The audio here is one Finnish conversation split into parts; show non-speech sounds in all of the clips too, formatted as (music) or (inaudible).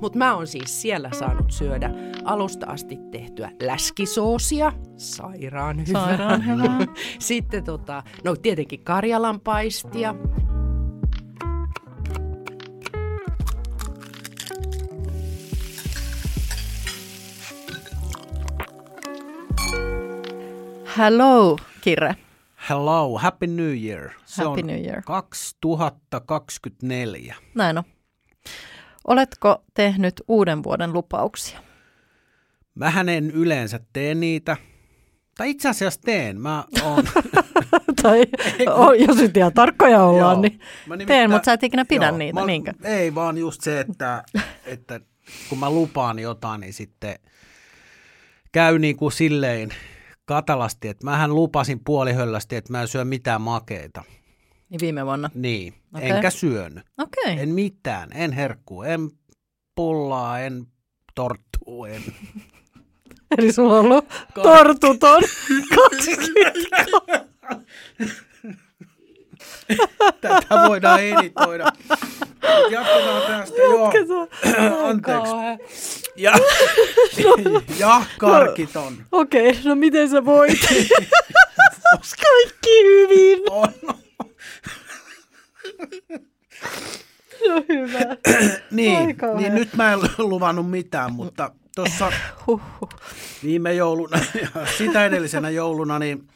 mutta mä oon siis siellä saanut syödä alusta asti tehtyä läskisoosia, sairaan hyvää. Sairaan hyvää. (laughs) Sitten tota, no tietenkin karjalan paistia. Hello, Kirre. Hello, Happy New Year. Se Happy on New Year. 2024. Näin on. Oletko tehnyt uuden vuoden lupauksia? Mähän en yleensä tee niitä. Tai itse asiassa teen. Mä oon, (laughs) tai o, jos nyt ihan tarkkoja ollaan, Joo. niin Mä teen, mutta sä et ikinä pidä Joo, niitä, mä- niinkö? Ei, vaan just se, että, (laughs) että kun mä lupaan jotain, niin sitten käy niin kuin silleen katalasti, että mähän lupasin puolihöllästi, että mä en syö mitään makeita. Niin viime vuonna. Niin, Okei. enkä syönyt. Okei. En mitään, en herkkuu, en pullaa, en torttuu, en. (laughs) Eli sulla on ollut tortuton 20. (laughs) Tätä voidaan editoida. Jatketaan tästä. Joo. (clears throat) Anteeksi. Ja, (laughs) ja karkiton. Okei, no miten sä voit? Kaikki hyvin. On. No hyvä. (clears throat) Niin, niin, nyt mä en luvannut mitään, mutta tuossa Huhhuh. viime jouluna (laughs) ja sitä edellisenä jouluna, niin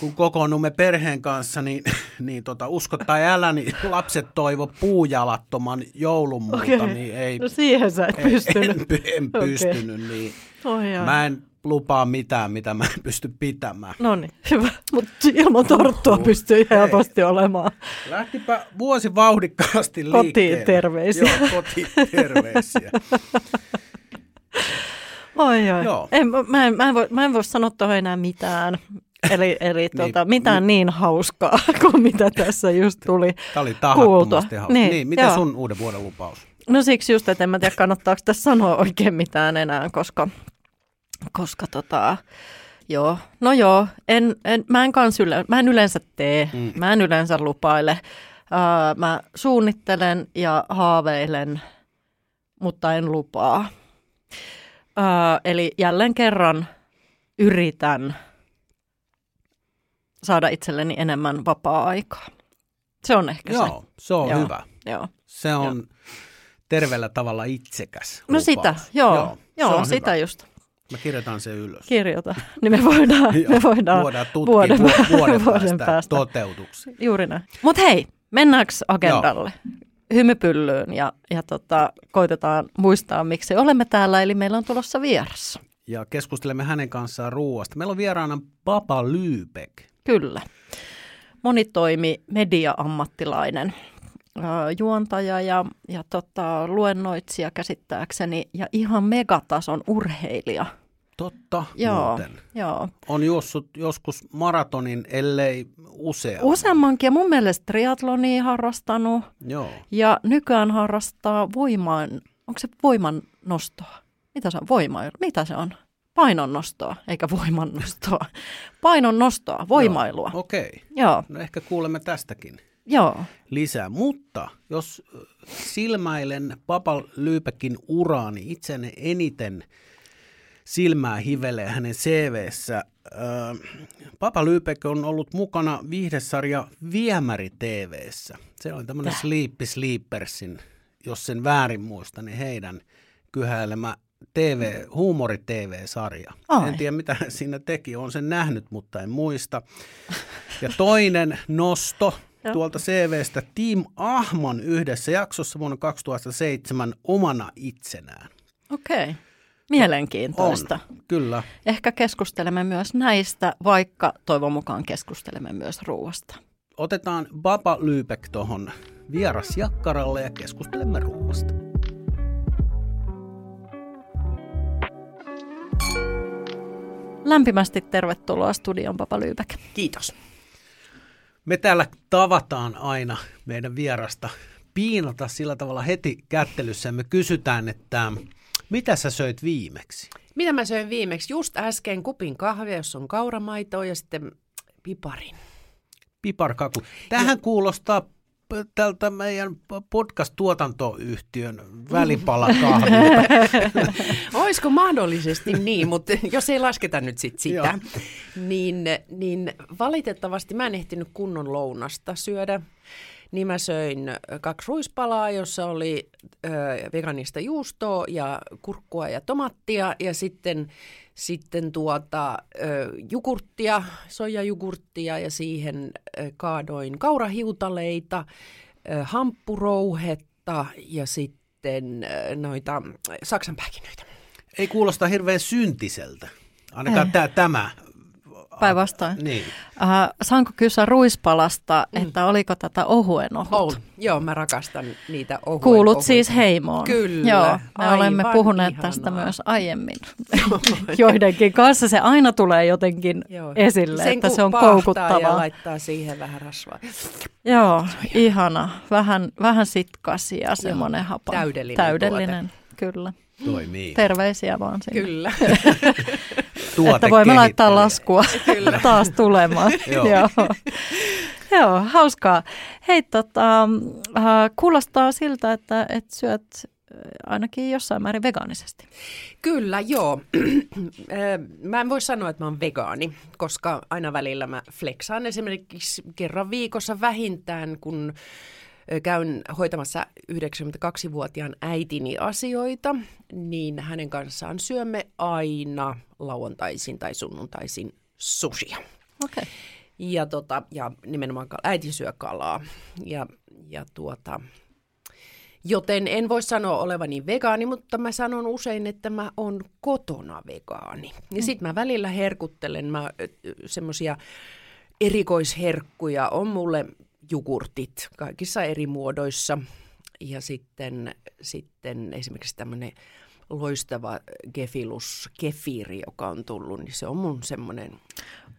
kun kokoonnumme perheen kanssa, niin, niin tota, usko tai älä, niin lapset toivo puujalattoman joulun multa, Okei. niin ei, No siihen sä et en, pystynyt. en, en pystynyt, niin Oi jaa. mä en lupaa mitään, mitä mä en pysty pitämään. No niin, hyvä. Mutta ilman torttua Huhhuh. pystyy helposti olemaan. Lähtipä vuosi vauhdikkaasti Kotiin liikkeelle. terveisiä. Joo, kotiin terveisiä. Oi, oi. Joo. En, mä, en, mä, en voi, mä en voi sanoa tuohon enää mitään. Eli, eli tuota, mitään niin hauskaa (laughs) kuin mitä tässä just tuli. Tämä oli Kuultua. tahattomasti hauska. Niin, Niin, niin mitä joo. sun uuden vuoden lupaus? No siksi just, että en mä tiedä kannattaako tässä sanoa oikein mitään enää, koska, koska tota, joo, no joo, en, en, mä, en kans yle, mä en yleensä tee, mm. mä en yleensä lupaile. Ää, mä suunnittelen ja haaveilen, mutta en lupaa. Ää, eli jälleen kerran yritän saada itselleni enemmän vapaa-aikaa. Se on ehkä Joo, se on Joo. hyvä. se. Joo. Se on terveellä tavalla itsekäs No lupaus. sitä, joo, joo, se joo on sitä hyvä. just. Mä kirjoitan sen ylös. Kirjoita, (laughs) niin me voidaan, Joo, me voidaan, voidaan tutkia vuoden, vuoden, (laughs) vuoden, vuoden (laughs) päästä, toteutuksi. Juuri näin. Mutta hei, mennäänkö agendalle? Hymypyllyyn ja, ja tota, koitetaan muistaa, miksi olemme täällä. Eli meillä on tulossa vieras. Ja keskustelemme hänen kanssaan ruuasta. Meillä on vieraana Papa Lyybeck. Kyllä. Monitoimi media-ammattilainen, juontaja ja, ja tota, luennoitsija käsittääkseni ja ihan megatason urheilija. Totta Joo, muuten. joo. On juossut joskus maratonin, ellei usea. Useammankin ja mun mielestä triatlonia harrastanut Joo. ja nykyään harrastaa voiman, onko se voiman nostoa? Mitä se on? Voima, mitä se on? Painon nostoa, eikä voiman nostoa. (laughs) Painon nostoa, voimailua. Okei. Joo, No ehkä kuulemme tästäkin joo. lisää. Mutta jos ö, silmäilen Papa Lyypäkin uraa, niin itseäni eniten silmää hivelee hänen CVssä. Ö, Papa Lyypäk on ollut mukana viihdesarja Viemäri TVssä. Se oli tämmöinen. Sleepy Sleepersin, jos sen väärin muistan, niin heidän kyhäilemä TV, huumori-TV-sarja. Ai. En tiedä, mitä siinä teki. Olen sen nähnyt, mutta en muista. Ja toinen nosto Joo. tuolta CVstä Team Ahman yhdessä jaksossa vuonna 2007 omana itsenään. Okei. Mielenkiintoista. On, kyllä. Ehkä keskustelemme myös näistä, vaikka toivon mukaan keskustelemme myös ruoasta. Otetaan Baba Lyybeck tuohon vierasjakkaralle ja keskustelemme ruoasta. Lämpimästi tervetuloa studion Papa Lyypäk. Kiitos. Me täällä tavataan aina meidän vierasta piinata sillä tavalla heti kättelyssä ja me kysytään, että mitä sä söit viimeksi? Mitä mä söin viimeksi? Just äsken kupin kahvia, jossa on kauramaitoa ja sitten piparin. Piparkaku. Tähän kuulostaa tältä meidän podcast-tuotantoyhtiön välipalakahvilta. (laughs) Olisiko mahdollisesti niin, (laughs) mutta jos ei lasketa nyt sit sitä, niin, niin valitettavasti mä en ehtinyt kunnon lounasta syödä niin mä söin kaksi ruispalaa, jossa oli ö, veganista juustoa ja kurkkua ja tomattia ja sitten, sitten tuota, ö, jogurttia, soijajugurttia ja siihen ö, kaadoin kaurahiutaleita, ö, hamppurouhetta ja sitten ö, noita saksanpähkinöitä. Ei kuulosta hirveän syntiseltä. Ainakaan tää, tämä Päinvastoin. Niin. Uh, saanko kysyä ruispalasta, mm. että oliko tätä ohuen ohut? On. Joo, mä rakastan niitä ohuen Kuulut ohut. siis heimoon. Kyllä. Joo, me Aivan olemme puhuneet ihanaa. tästä myös aiemmin (laughs) joidenkin kanssa. Se aina tulee jotenkin Joo. esille, Sen että se on koukuttavaa. ja laittaa siihen vähän rasvaa. Joo, ihana. Vähän, vähän sitkas ja semmoinen hapa. täydellinen Täydellinen, kyllä. Toimii. Terveisiä vaan sinne. Kyllä. (laughs) Että voimme laittaa laskua (laughs) Kyllä. taas tulemaan. (laughs) Joo. Joo. Joo, hauskaa. Hei, tota, äh, kuulostaa siltä, että, että syöt äh, ainakin jossain määrin vegaanisesti. Kyllä, joo. Ö, (clears throat) mä en voi sanoa, että mä oon vegaani, koska aina välillä mä flexaan esimerkiksi kerran viikossa vähintään, kun käyn hoitamassa 92-vuotiaan äitini asioita, niin hänen kanssaan syömme aina lauantaisin tai sunnuntaisin sushia. Okei. Ja, tota, ja nimenomaan äiti syö kalaa. Ja, ja tuota, joten en voi sanoa olevani vegaani, mutta mä sanon usein, että mä oon kotona vegaani. Ja sitten mä välillä herkuttelen mä semmoisia erikoisherkkuja. On mulle jogurtit kaikissa eri muodoissa. Ja sitten, sitten esimerkiksi tämmöinen loistava gefilus kefiiri, joka on tullut, niin se on mun semmoinen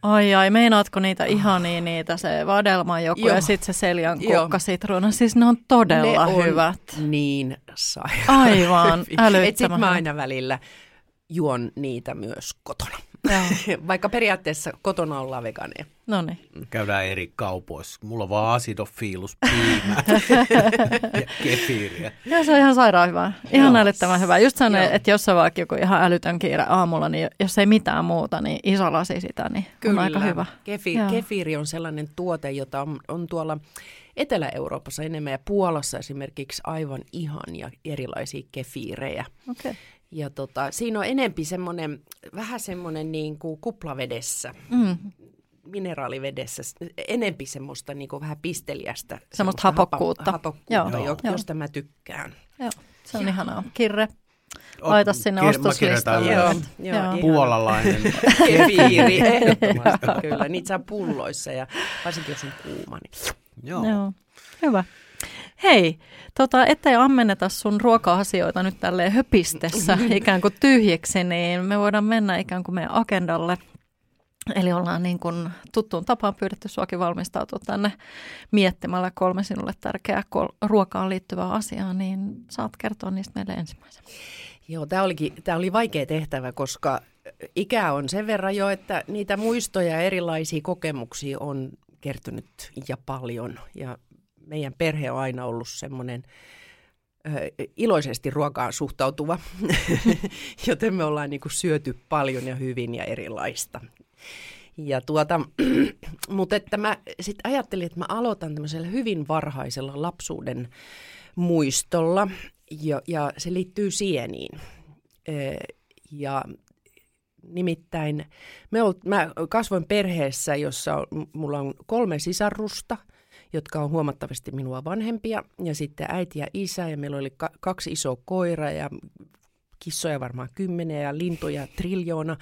Ai ai, meinaatko niitä ihania, niitä se vadelma joku Joo. ja sitten se seljan kukka sitruuna. Siis ne on todella ne on hyvät. niin sairaan Aivan, hyviä. Et sit älyttömän mä hyvä. aina välillä juon niitä myös kotona. (laughs) Vaikka periaatteessa kotona ollaan veganeja. No niin. Käydään eri kaupoissa. Mulla on vaan acidophilus piimää (laughs) ja kefiiriä. Joo, se on ihan sairaan hyvä. Ihan Joo. älyttömän hyvä. Just Joo. että jos on vaikka joku ihan älytön kiire aamulla, niin jos ei mitään muuta, niin iso lasi sitä, niin on aika hyvä. Kefi, Joo. kefiiri on sellainen tuote, jota on, on tuolla Etelä-Euroopassa enemmän ja Puolassa esimerkiksi aivan ihania erilaisia kefiirejä. Okay. Ja tota, siinä on enempi semmoinen, vähän semmoinen niin kuin kuplavedessä, Mm. mineraalivedessä, enempi semmoista niin kuin vähän pisteliästä. Semmoista hapa- hapokkuutta. hapokkuutta, Joo. jo, Joo. josta mä tykkään. Joo, se on ihanaa. Kirre, laita sinne Kir- ostoslistalle. Joo, joo, Joo. Puolalainen. Kefiiri, (laughs) ehdottomasti kyllä. Niitä saa pulloissa ja varsinkin jos on kuuma. Niin. Joo. Joo, hyvä. Hei, tota, ettei ammenneta sun ruoka-asioita nyt tälleen höpistessä (laughs) ikään kuin tyhjiksi, niin me voidaan mennä ikään kuin meidän agendalle. Eli ollaan niin kuin tuttuun tapaan pyydetty suakin valmistautua tänne miettimällä kolme sinulle tärkeää kol- ruokaan liittyvää asiaa, niin saat kertoa niistä meille ensimmäisen. Joo, tämä olikin, tämä oli vaikea tehtävä, koska ikä on sen verran jo, että niitä muistoja ja erilaisia kokemuksia on kertynyt ja paljon. Ja meidän perhe on aina ollut semmoinen iloisesti ruokaan suhtautuva, (laughs) joten me ollaan niin kuin syöty paljon ja hyvin ja erilaista. Ja tuota, (clears throat) mutta että mä sitten ajattelin, että mä aloitan tämmöisellä hyvin varhaisella lapsuuden muistolla, ja, ja se liittyy sieniin. Ja nimittäin me olt, mä kasvoin perheessä, jossa mulla on kolme sisarrusta, jotka on huomattavasti minua vanhempia, ja sitten äiti ja isä, ja meillä oli ka- kaksi isoa koiraa, ja kissoja varmaan kymmenen ja lintuja triljoona.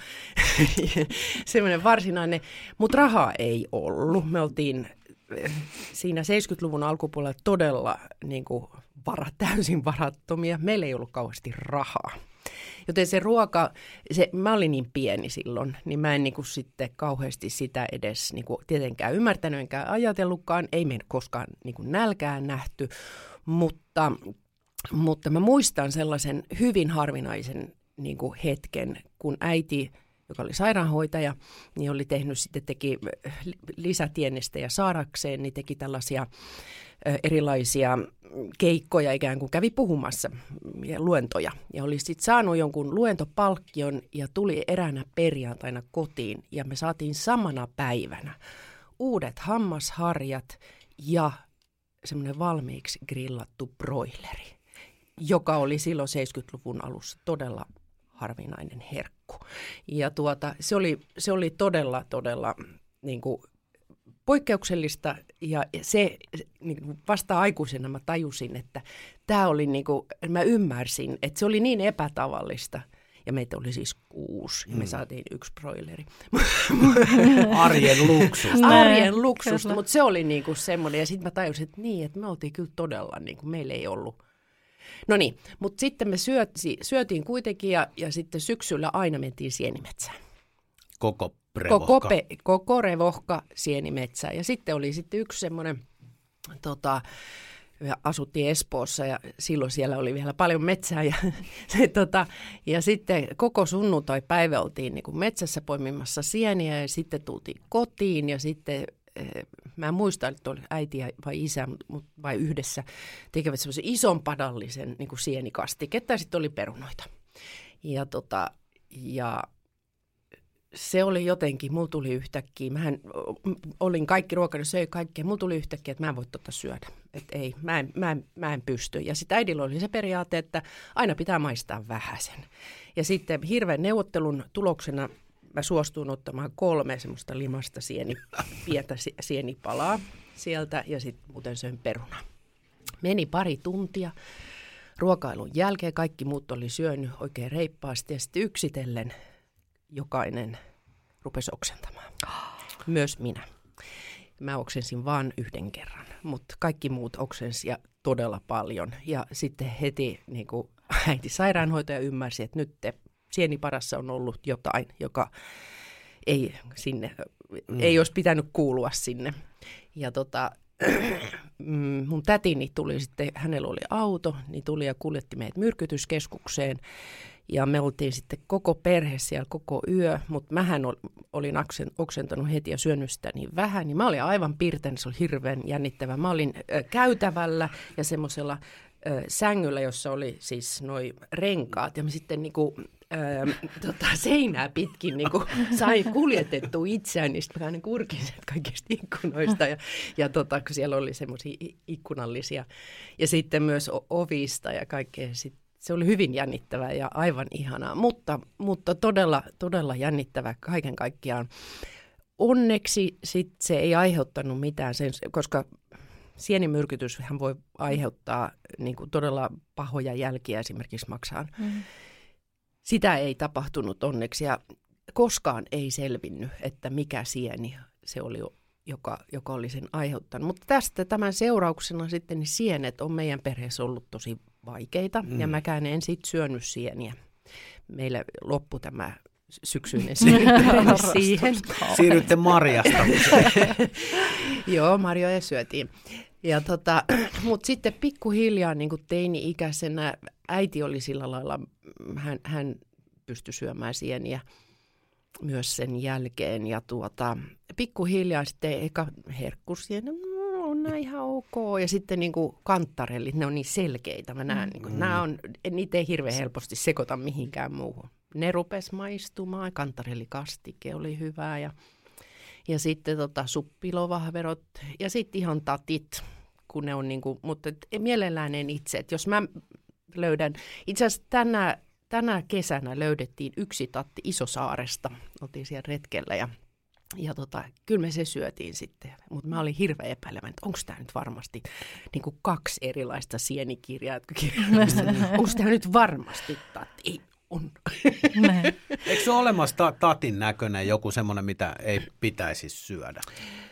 (laughs) Semmoinen varsinainen, mutta rahaa ei ollut. Me oltiin eh, siinä 70-luvun alkupuolella todella niin kuin, varat, täysin varattomia. Meillä ei ollut kauheasti rahaa. Joten se ruoka, se, mä olin niin pieni silloin, niin mä en niin kuin sitten kauheasti sitä edes niin kuin tietenkään ymmärtänyt enkä ajatellutkaan. Ei meidän koskaan niin kuin nälkää nähty, mutta, mutta mä muistan sellaisen hyvin harvinaisen niin kuin hetken, kun äiti joka oli sairaanhoitaja, niin oli tehnyt sitten, teki lisätiennistä ja saadakseen, niin teki tällaisia erilaisia keikkoja ikään kuin kävi puhumassa ja luentoja. Ja oli sitten saanut jonkun luentopalkkion ja tuli eräänä perjantaina kotiin ja me saatiin samana päivänä uudet hammasharjat ja semmoinen valmiiksi grillattu broileri, joka oli silloin 70-luvun alussa todella harvinainen herkku. Ja tuota, se, oli, se oli todella, todella niin kuin poikkeuksellista ja se niin vasta aikuisena mä tajusin, että tämä oli niin kuin, mä ymmärsin, että se oli niin epätavallista. Ja meitä oli siis kuusi ja me mm. saatiin yksi broileri. (laughs) Arjen luksusta. (laughs) Arjen luksusta, mutta se oli niin kuin semmoinen. Ja sitten mä tajusin, että niin, että me oltiin kyllä todella, niin kuin, meillä ei ollut No niin, mutta sitten me syöti, syötiin kuitenkin ja, ja sitten syksyllä aina mentiin sienimetsään. Koko revohka. Koko, pe, koko revohka sienimetsään. Ja sitten oli sitten yksi semmoinen, tota, asuttiin Espoossa ja silloin siellä oli vielä paljon metsää. Ja, (laughs) se, tota, ja sitten koko sunnuntai-päivä oltiin niin kuin metsässä poimimassa sieniä ja sitten tultiin kotiin ja sitten Eh, mä en muista, että oli äiti vai isä vai yhdessä, tekevät semmoisen ison padallisen niin kuin ja sitten oli perunoita. Ja, tota, ja se oli jotenkin, mulla tuli yhtäkkiä, mähän olin kaikki ruokana, söi kaikkea, mulla tuli yhtäkkiä, että mä en voi tota syödä. Että ei, mä en, mä, en, mä en pysty. Ja sitten äidillä oli se periaate, että aina pitää maistaa vähäsen. Ja sitten hirveän neuvottelun tuloksena mä suostuin ottamaan kolme semmoista limasta sieni, (laughs) pientä sienipalaa sieltä ja sitten muuten söin peruna. Meni pari tuntia. Ruokailun jälkeen kaikki muut oli syönyt oikein reippaasti ja sitten yksitellen jokainen rupesi oksentamaan. Myös minä. Mä oksensin vain yhden kerran, mutta kaikki muut oksensi ja todella paljon. Ja sitten heti niin kuin äiti sairaanhoitaja ymmärsi, että nyt te sieniparassa on ollut jotain, joka ei sinne, mm. ei olisi pitänyt kuulua sinne. Ja tota, (clears throat) mun tätini tuli sitten, hänellä oli auto, niin tuli ja kuljetti meidät myrkytyskeskukseen. Ja me oltiin sitten koko perhe siellä koko yö, mutta mähän olin oksentanut heti ja syönyt sitä niin vähän, niin mä olin aivan pirten, se oli hirveän jännittävä. Mä olin käytävällä ja semmoisella sängyllä, jossa oli siis noin renkaat. Ja me sitten niinku öö, tota, seinää pitkin niin kuin sain kuljetettua itseään, niin sitten mä kurkin kaikista ikkunoista ja, ja tota, kun siellä oli semmoisia ikkunallisia. Ja sitten myös ovista ja kaikkea sit, se oli hyvin jännittävää ja aivan ihanaa, mutta, mutta todella, todella jännittävää kaiken kaikkiaan. Onneksi sit se ei aiheuttanut mitään, sen, koska sienimyrkytys voi aiheuttaa niin kuin todella pahoja jälkiä esimerkiksi maksaan. Mm. Sitä ei tapahtunut onneksi ja koskaan ei selvinnyt, että mikä sieni se oli, joka, joka oli sen aiheuttanut. Mutta tästä tämän seurauksena sitten niin sienet on meidän perheessä ollut tosi vaikeita mm. ja mäkään en sitten syönyt sieniä. Meillä loppui tämä syksyinen (laughs) (laughs) siihen. Siirrytte marjasta. (laughs) Joo, marjoja syötiin. Ja tota, (clears throat) mutta sitten pikkuhiljaa niin kuin teini-ikäisenä äiti oli sillä lailla, hän, hän pystyi syömään sieniä myös sen jälkeen. Ja tuota, pikkuhiljaa sitten eka herkkusieni, on nämä ihan ok. Ja sitten niin kuin kantarellit, ne on niin selkeitä. Mä näen, niin kuin, mm. nämä on, niitä ei hirveän helposti sekoita mihinkään muuhun. Ne rupes maistumaan, kantarellikastike oli hyvää ja, ja sitten tota, suppilovahverot ja sitten ihan tatit, kun ne on niin kuin, mutta et, mielellään en itse. Et jos mä löydän, itse asiassa tänä, tänä kesänä löydettiin yksi tatti Isosaaresta. Oltiin siellä retkellä ja ja tota, kyllä me se syötiin sitten, mutta mä olin hirveän epäilevän, että onko tämä nyt varmasti niin kuin kaksi erilaista sienikirjaa, (laughs) onko tämä nyt varmasti tatti? Ei, on. (laughs) Eikö se ole olemassa tatin näköinen joku semmoinen, mitä ei pitäisi syödä?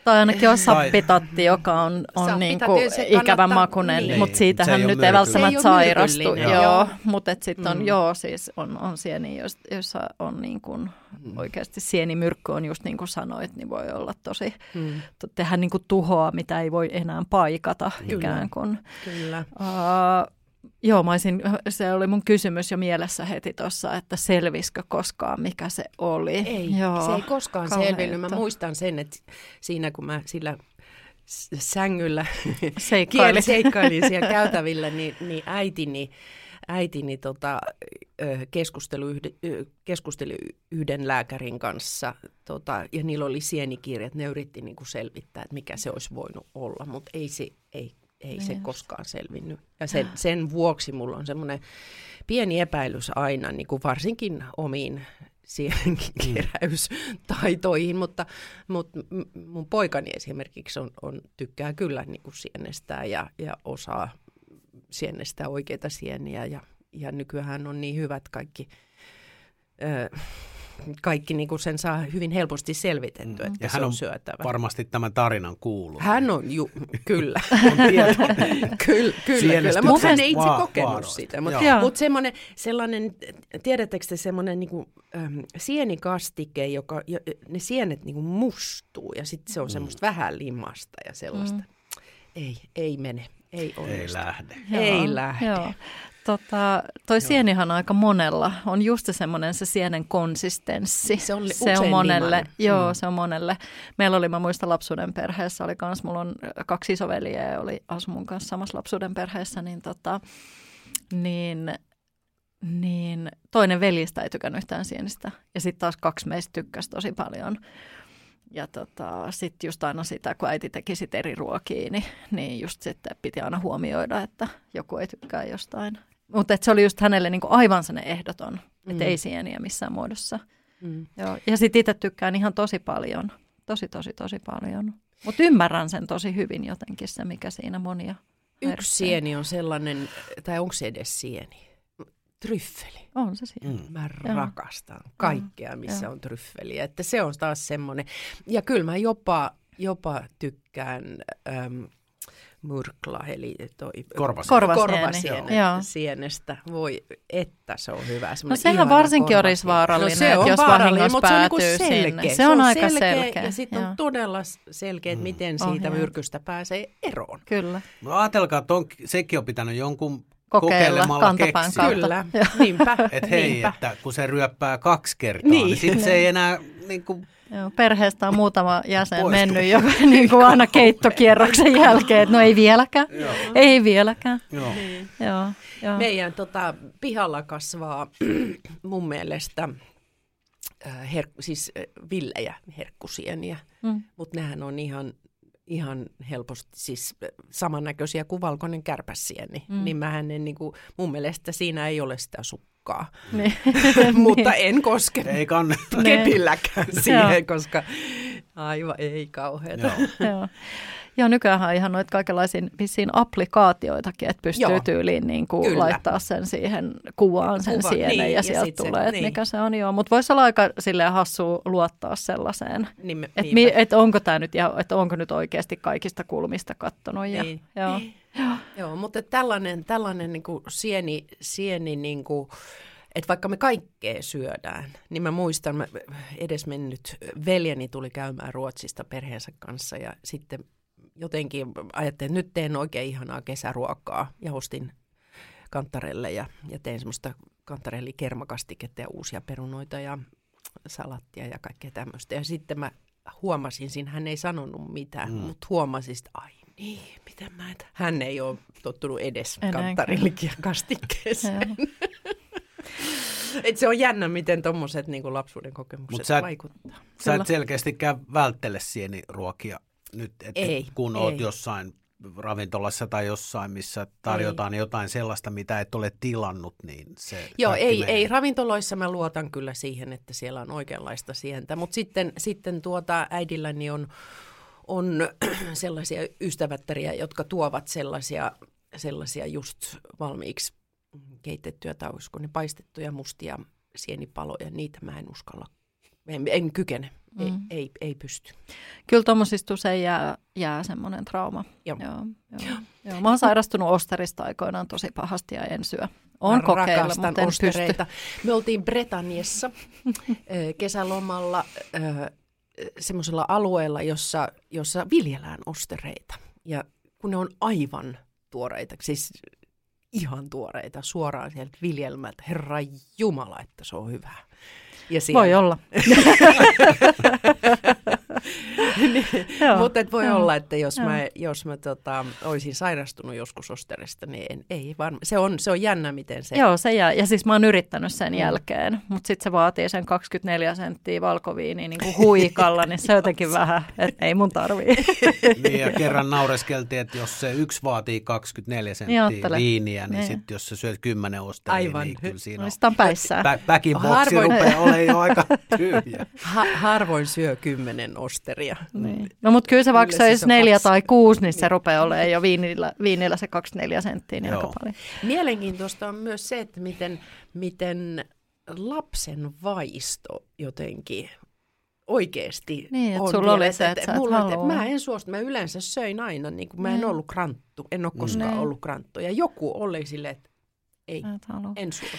Tai ainakin on sappitatti, joka on, on niin kuin ikävän makunen, niin. mutta siitähän nyt ei välttämättä sairastu. Joo, joo. mutta sitten on, mm. joo, siis on, on sieni, jossa on niin kuin, mm. oikeasti sienimyrkky on just niin kuin sanoit, niin voi olla tosi, mm. tehdä niin kuin tuhoa, mitä ei voi enää paikata Kyllä. ikään kuin. Kyllä. Uh, Joo, mä olisin, se oli mun kysymys jo mielessä heti tuossa, että selvisikö koskaan, mikä se oli. Ei, Joo, se ei koskaan selvinnyt. Mä muistan sen, että siinä kun mä sillä sängyllä Seikkaili. kieli- seikkailin siellä käytävillä, niin, niin äitini, äitini tota, ö, keskustelu yhde, ö, keskusteli yhden lääkärin kanssa tota, ja niillä oli sienikirjat. Ne yritti niinku selvittää, että mikä se olisi voinut olla, mutta ei se, ei, ei se Just. koskaan selvinnyt. Ja sen, sen vuoksi mulla on semmoinen pieni epäilys aina, niin kuin varsinkin omiin sienenkeräystaitoihin, mutta, mutta m- mun poikani esimerkiksi on, on, tykkää kyllä niin kuin sienestää ja, ja osaa sienestää oikeita sieniä ja, ja nykyään on niin hyvät kaikki, ö, kaikki niin kuin sen saa hyvin helposti selvitetty, Mm. että Ja se hän on, on syötävä. Varmasti tämän tarinan kuullut. Hän on, ju, kyllä. (laughs) on (laughs) kyllä, kyllä, kyllä. mutta hän ei itse va- kokenut vaaroista. sitä. Mutta Joo. mut semmoinen, sellainen, tiedättekö te semmoinen niinku, äm, sienikastike, joka, jo, ne sienet niinku mustuu ja sitten se on semmoista vähän limasta ja sellaista. Mm. Ei, ei mene, ei Ei lähde. Ei lähde. Joo. Tota, toi sienihan aika monella on just semmoinen se sienen konsistenssi. Se on se on usein monelle. limainen. Joo, Mm. se on monelle. Meillä oli, mä muistan lapsuuden perheessä, oli kans, mulla on kaksi isoveliä ja oli asu mun kanssa samassa lapsuuden perheessä, niin, tota, niin, niin toinen veljistä ei tykännyt yhtään sienistä. Ja sitten taas kaksi meistä tykkäsi tosi paljon. Ja tota, sitten just aina sitä, kun äiti teki sit eri ruokia, niin, niin just sitten piti aina huomioida, että joku ei tykkää jostain. Mutta se oli just hänelle niinku aivan sellainen ehdoton, mm. että ei sieniä missään muodossa. Mm. Joo. Ja sitten itse tykkään ihan tosi paljon, tosi tosi tosi paljon. Mutta ymmärrän sen tosi hyvin jotenkin se, mikä siinä monia Yksi Herkkää. sieni on sellainen, tai onko se edes sieni? Tryffeli. On se siinä. Mm. Mä Joo. rakastan kaikkea, missä Joo. on tryffeliä. Että se on taas semmoinen. Ja kyllä mä jopa, jopa tykkään äm, murkla, eli toi Korvasieni. Korvasieni. sienestä. Voi, että se on hyvä. No sehän varsinkin olisi vaarallinen, no, se on jos vaarallinen, vahingossa mutta se on niinku päätyy selkeä. sinne. Se on aika selkeä, Ja sitten on todella selkeä, että miten siitä Ohjeet. myrkystä pääsee eroon. Kyllä. No ajatelkaa, että on, sekin on pitänyt jonkun Kokeilla kokeilemalla kantapään keksiä. kautta. Kyllä, niinpä. Että hei, niinpä. että kun se ryöppää kaksi kertaa, Niin. niin, sitten se ei enää niin kuin, Joo, perheestä on muutama jäsen Poistu. mennyt jo (laughs) niin kuin aina keittokierroksen jälkeen, että no ei vieläkään, Joo. ei vieläkään. joo. Joo, joo. Meidän tota, pihalla kasvaa (clears throat) mun mielestä äh, her, siis äh, villejä herkkusieniä, Mm. mutta nehän on ihan, ihan helposti siis äh, samannäköisiä kuin valkoinen kärpäsieni. Mm. Niin mähän en, niin kuin, mun mielestä siinä ei ole sitä sukkaa, Niin. (laughs) mutta en koske Ei kepilläkään Joo. siihen, koska aivan ei kauheeta. Joo. Joo. Joo, nykyään ihan noita kaikenlaisia vissiin applikaatioitakin, että pystyy Joo. tyyliin niin kuin Kyllä. laittaa sen siihen kuvaan sen Kuva, sienen niin, ja ja sieltä sit se- tulee, että niin. mikä se on. Joo, mutta voisi olla aika silleen hassua luottaa sellaiseen, Niin, että niinpä. et onko tämä nyt, ihan- että onko nyt oikeasti kaikista kulmista kattonut. Ja, Niin. joo. Joo, mutta tällainen, tällainen niin kuin sieni, sieni niin kuin, että vaikka me kaikkea syödään, niin mä muistan, mä edesmennyt veljeni tuli käymään Ruotsista perheensä kanssa ja sitten jotenkin ajattelin, että nyt teen oikein ihanaa kesäruokaa ja ostin kantarelle ja, ja tein semmoista kantarelli kermakastiketta ja uusia perunoita ja salattia ja kaikkea tämmöistä. Ja sitten mä huomasin siinä, hän ei sanonut mitään, Mm. mutta huomasin, että ai niin, miten mä et... Hän ei ole tottunut edes Enää kantarillikin kastikkeeseen. (laughs) Et se on jännä, miten tuommoiset niin lapsuuden kokemukset Mut sä et- vaikuttaa. Sä et selkeästikään välttele sieniruokia nyt, että Ei, kun ei. oot jossain ravintolassa tai jossain, missä tarjotaan jotain sellaista, mitä et ole tilannut, niin se Joo, ei, menee. ei. Ravintoloissa mä luotan kyllä siihen, että siellä on oikeanlaista sientä. Mutta sitten, sitten tuota, äidilläni on, on (clears throat) sellaisia ystävättäriä, jotka tuovat sellaisia, sellaisia just valmiiksi keitettyjä tai olisiko ne paistettuja mustia sienipaloja. Niitä mä en uskalla, en, en kykene, mm. ei, Mm. ei, ei pysty. Kyllä tuommoisista usein jää, jää semmoinen trauma. Joo. Joo, joo, joo. Mä oon sairastunut osterista aikoinaan tosi pahasti ja en syö. On kokeilla, mutta en pysty. ostereita. Me oltiin Britanniassa (laughs) kesälomalla semmoisella alueella, jossa, jossa viljellään ostereita. Ja kun ne on aivan tuoreita, siis ihan tuoreita, suoraan sieltä viljelmältä. Herra Jumala, että se on hyvä. Ja siellä, Voi olla. (laughs) (laughs) niin, mutta et voi olla, että jos mä, jos mä tota, olisin sairastunut joskus Osterista, niin en, ei varma. Se on, se on jännä, miten se... Joo, se jää. Ja siis mä oon yrittänyt sen Mm. jälkeen, mutta sitten se vaatii sen 24 senttiä valkoviiniä niin kuin huikalla, niin se jotenkin vähän, että ei mun tarvii. (laughs) Niin, ja kerran naureskeltiin, että jos se yksi vaatii 24 Niin senttiä ajattele. viiniä, niin Niin. sitten jos sä syöt 10 osteria, Aivan. niin kyllä siinä No, on. sitä on päissään. Backing boxi Harvoin- rupeaa olemaan jo aika tyhjä. Ha, harvoin syö kymmenen Osteria. Niin. No mutta kyllä se vaikka se siis neljä tai kuusi, niin se rupeaa olemaan jo viinillä, viinillä se 24 senttiä, niin Joo. aika paljon. Mielenkiintoista on myös se, että miten, miten lapsen vaisto jotenkin oikeasti Niin, että on sulla oli se, että et mulla, halua. mä en suostu, mä yleensä söin aina, niin kuin mä en Niin. ollut kranttu, en ole koskaan Niin. ollut kranttu. Ja joku oli silleen, että ei, en suostu.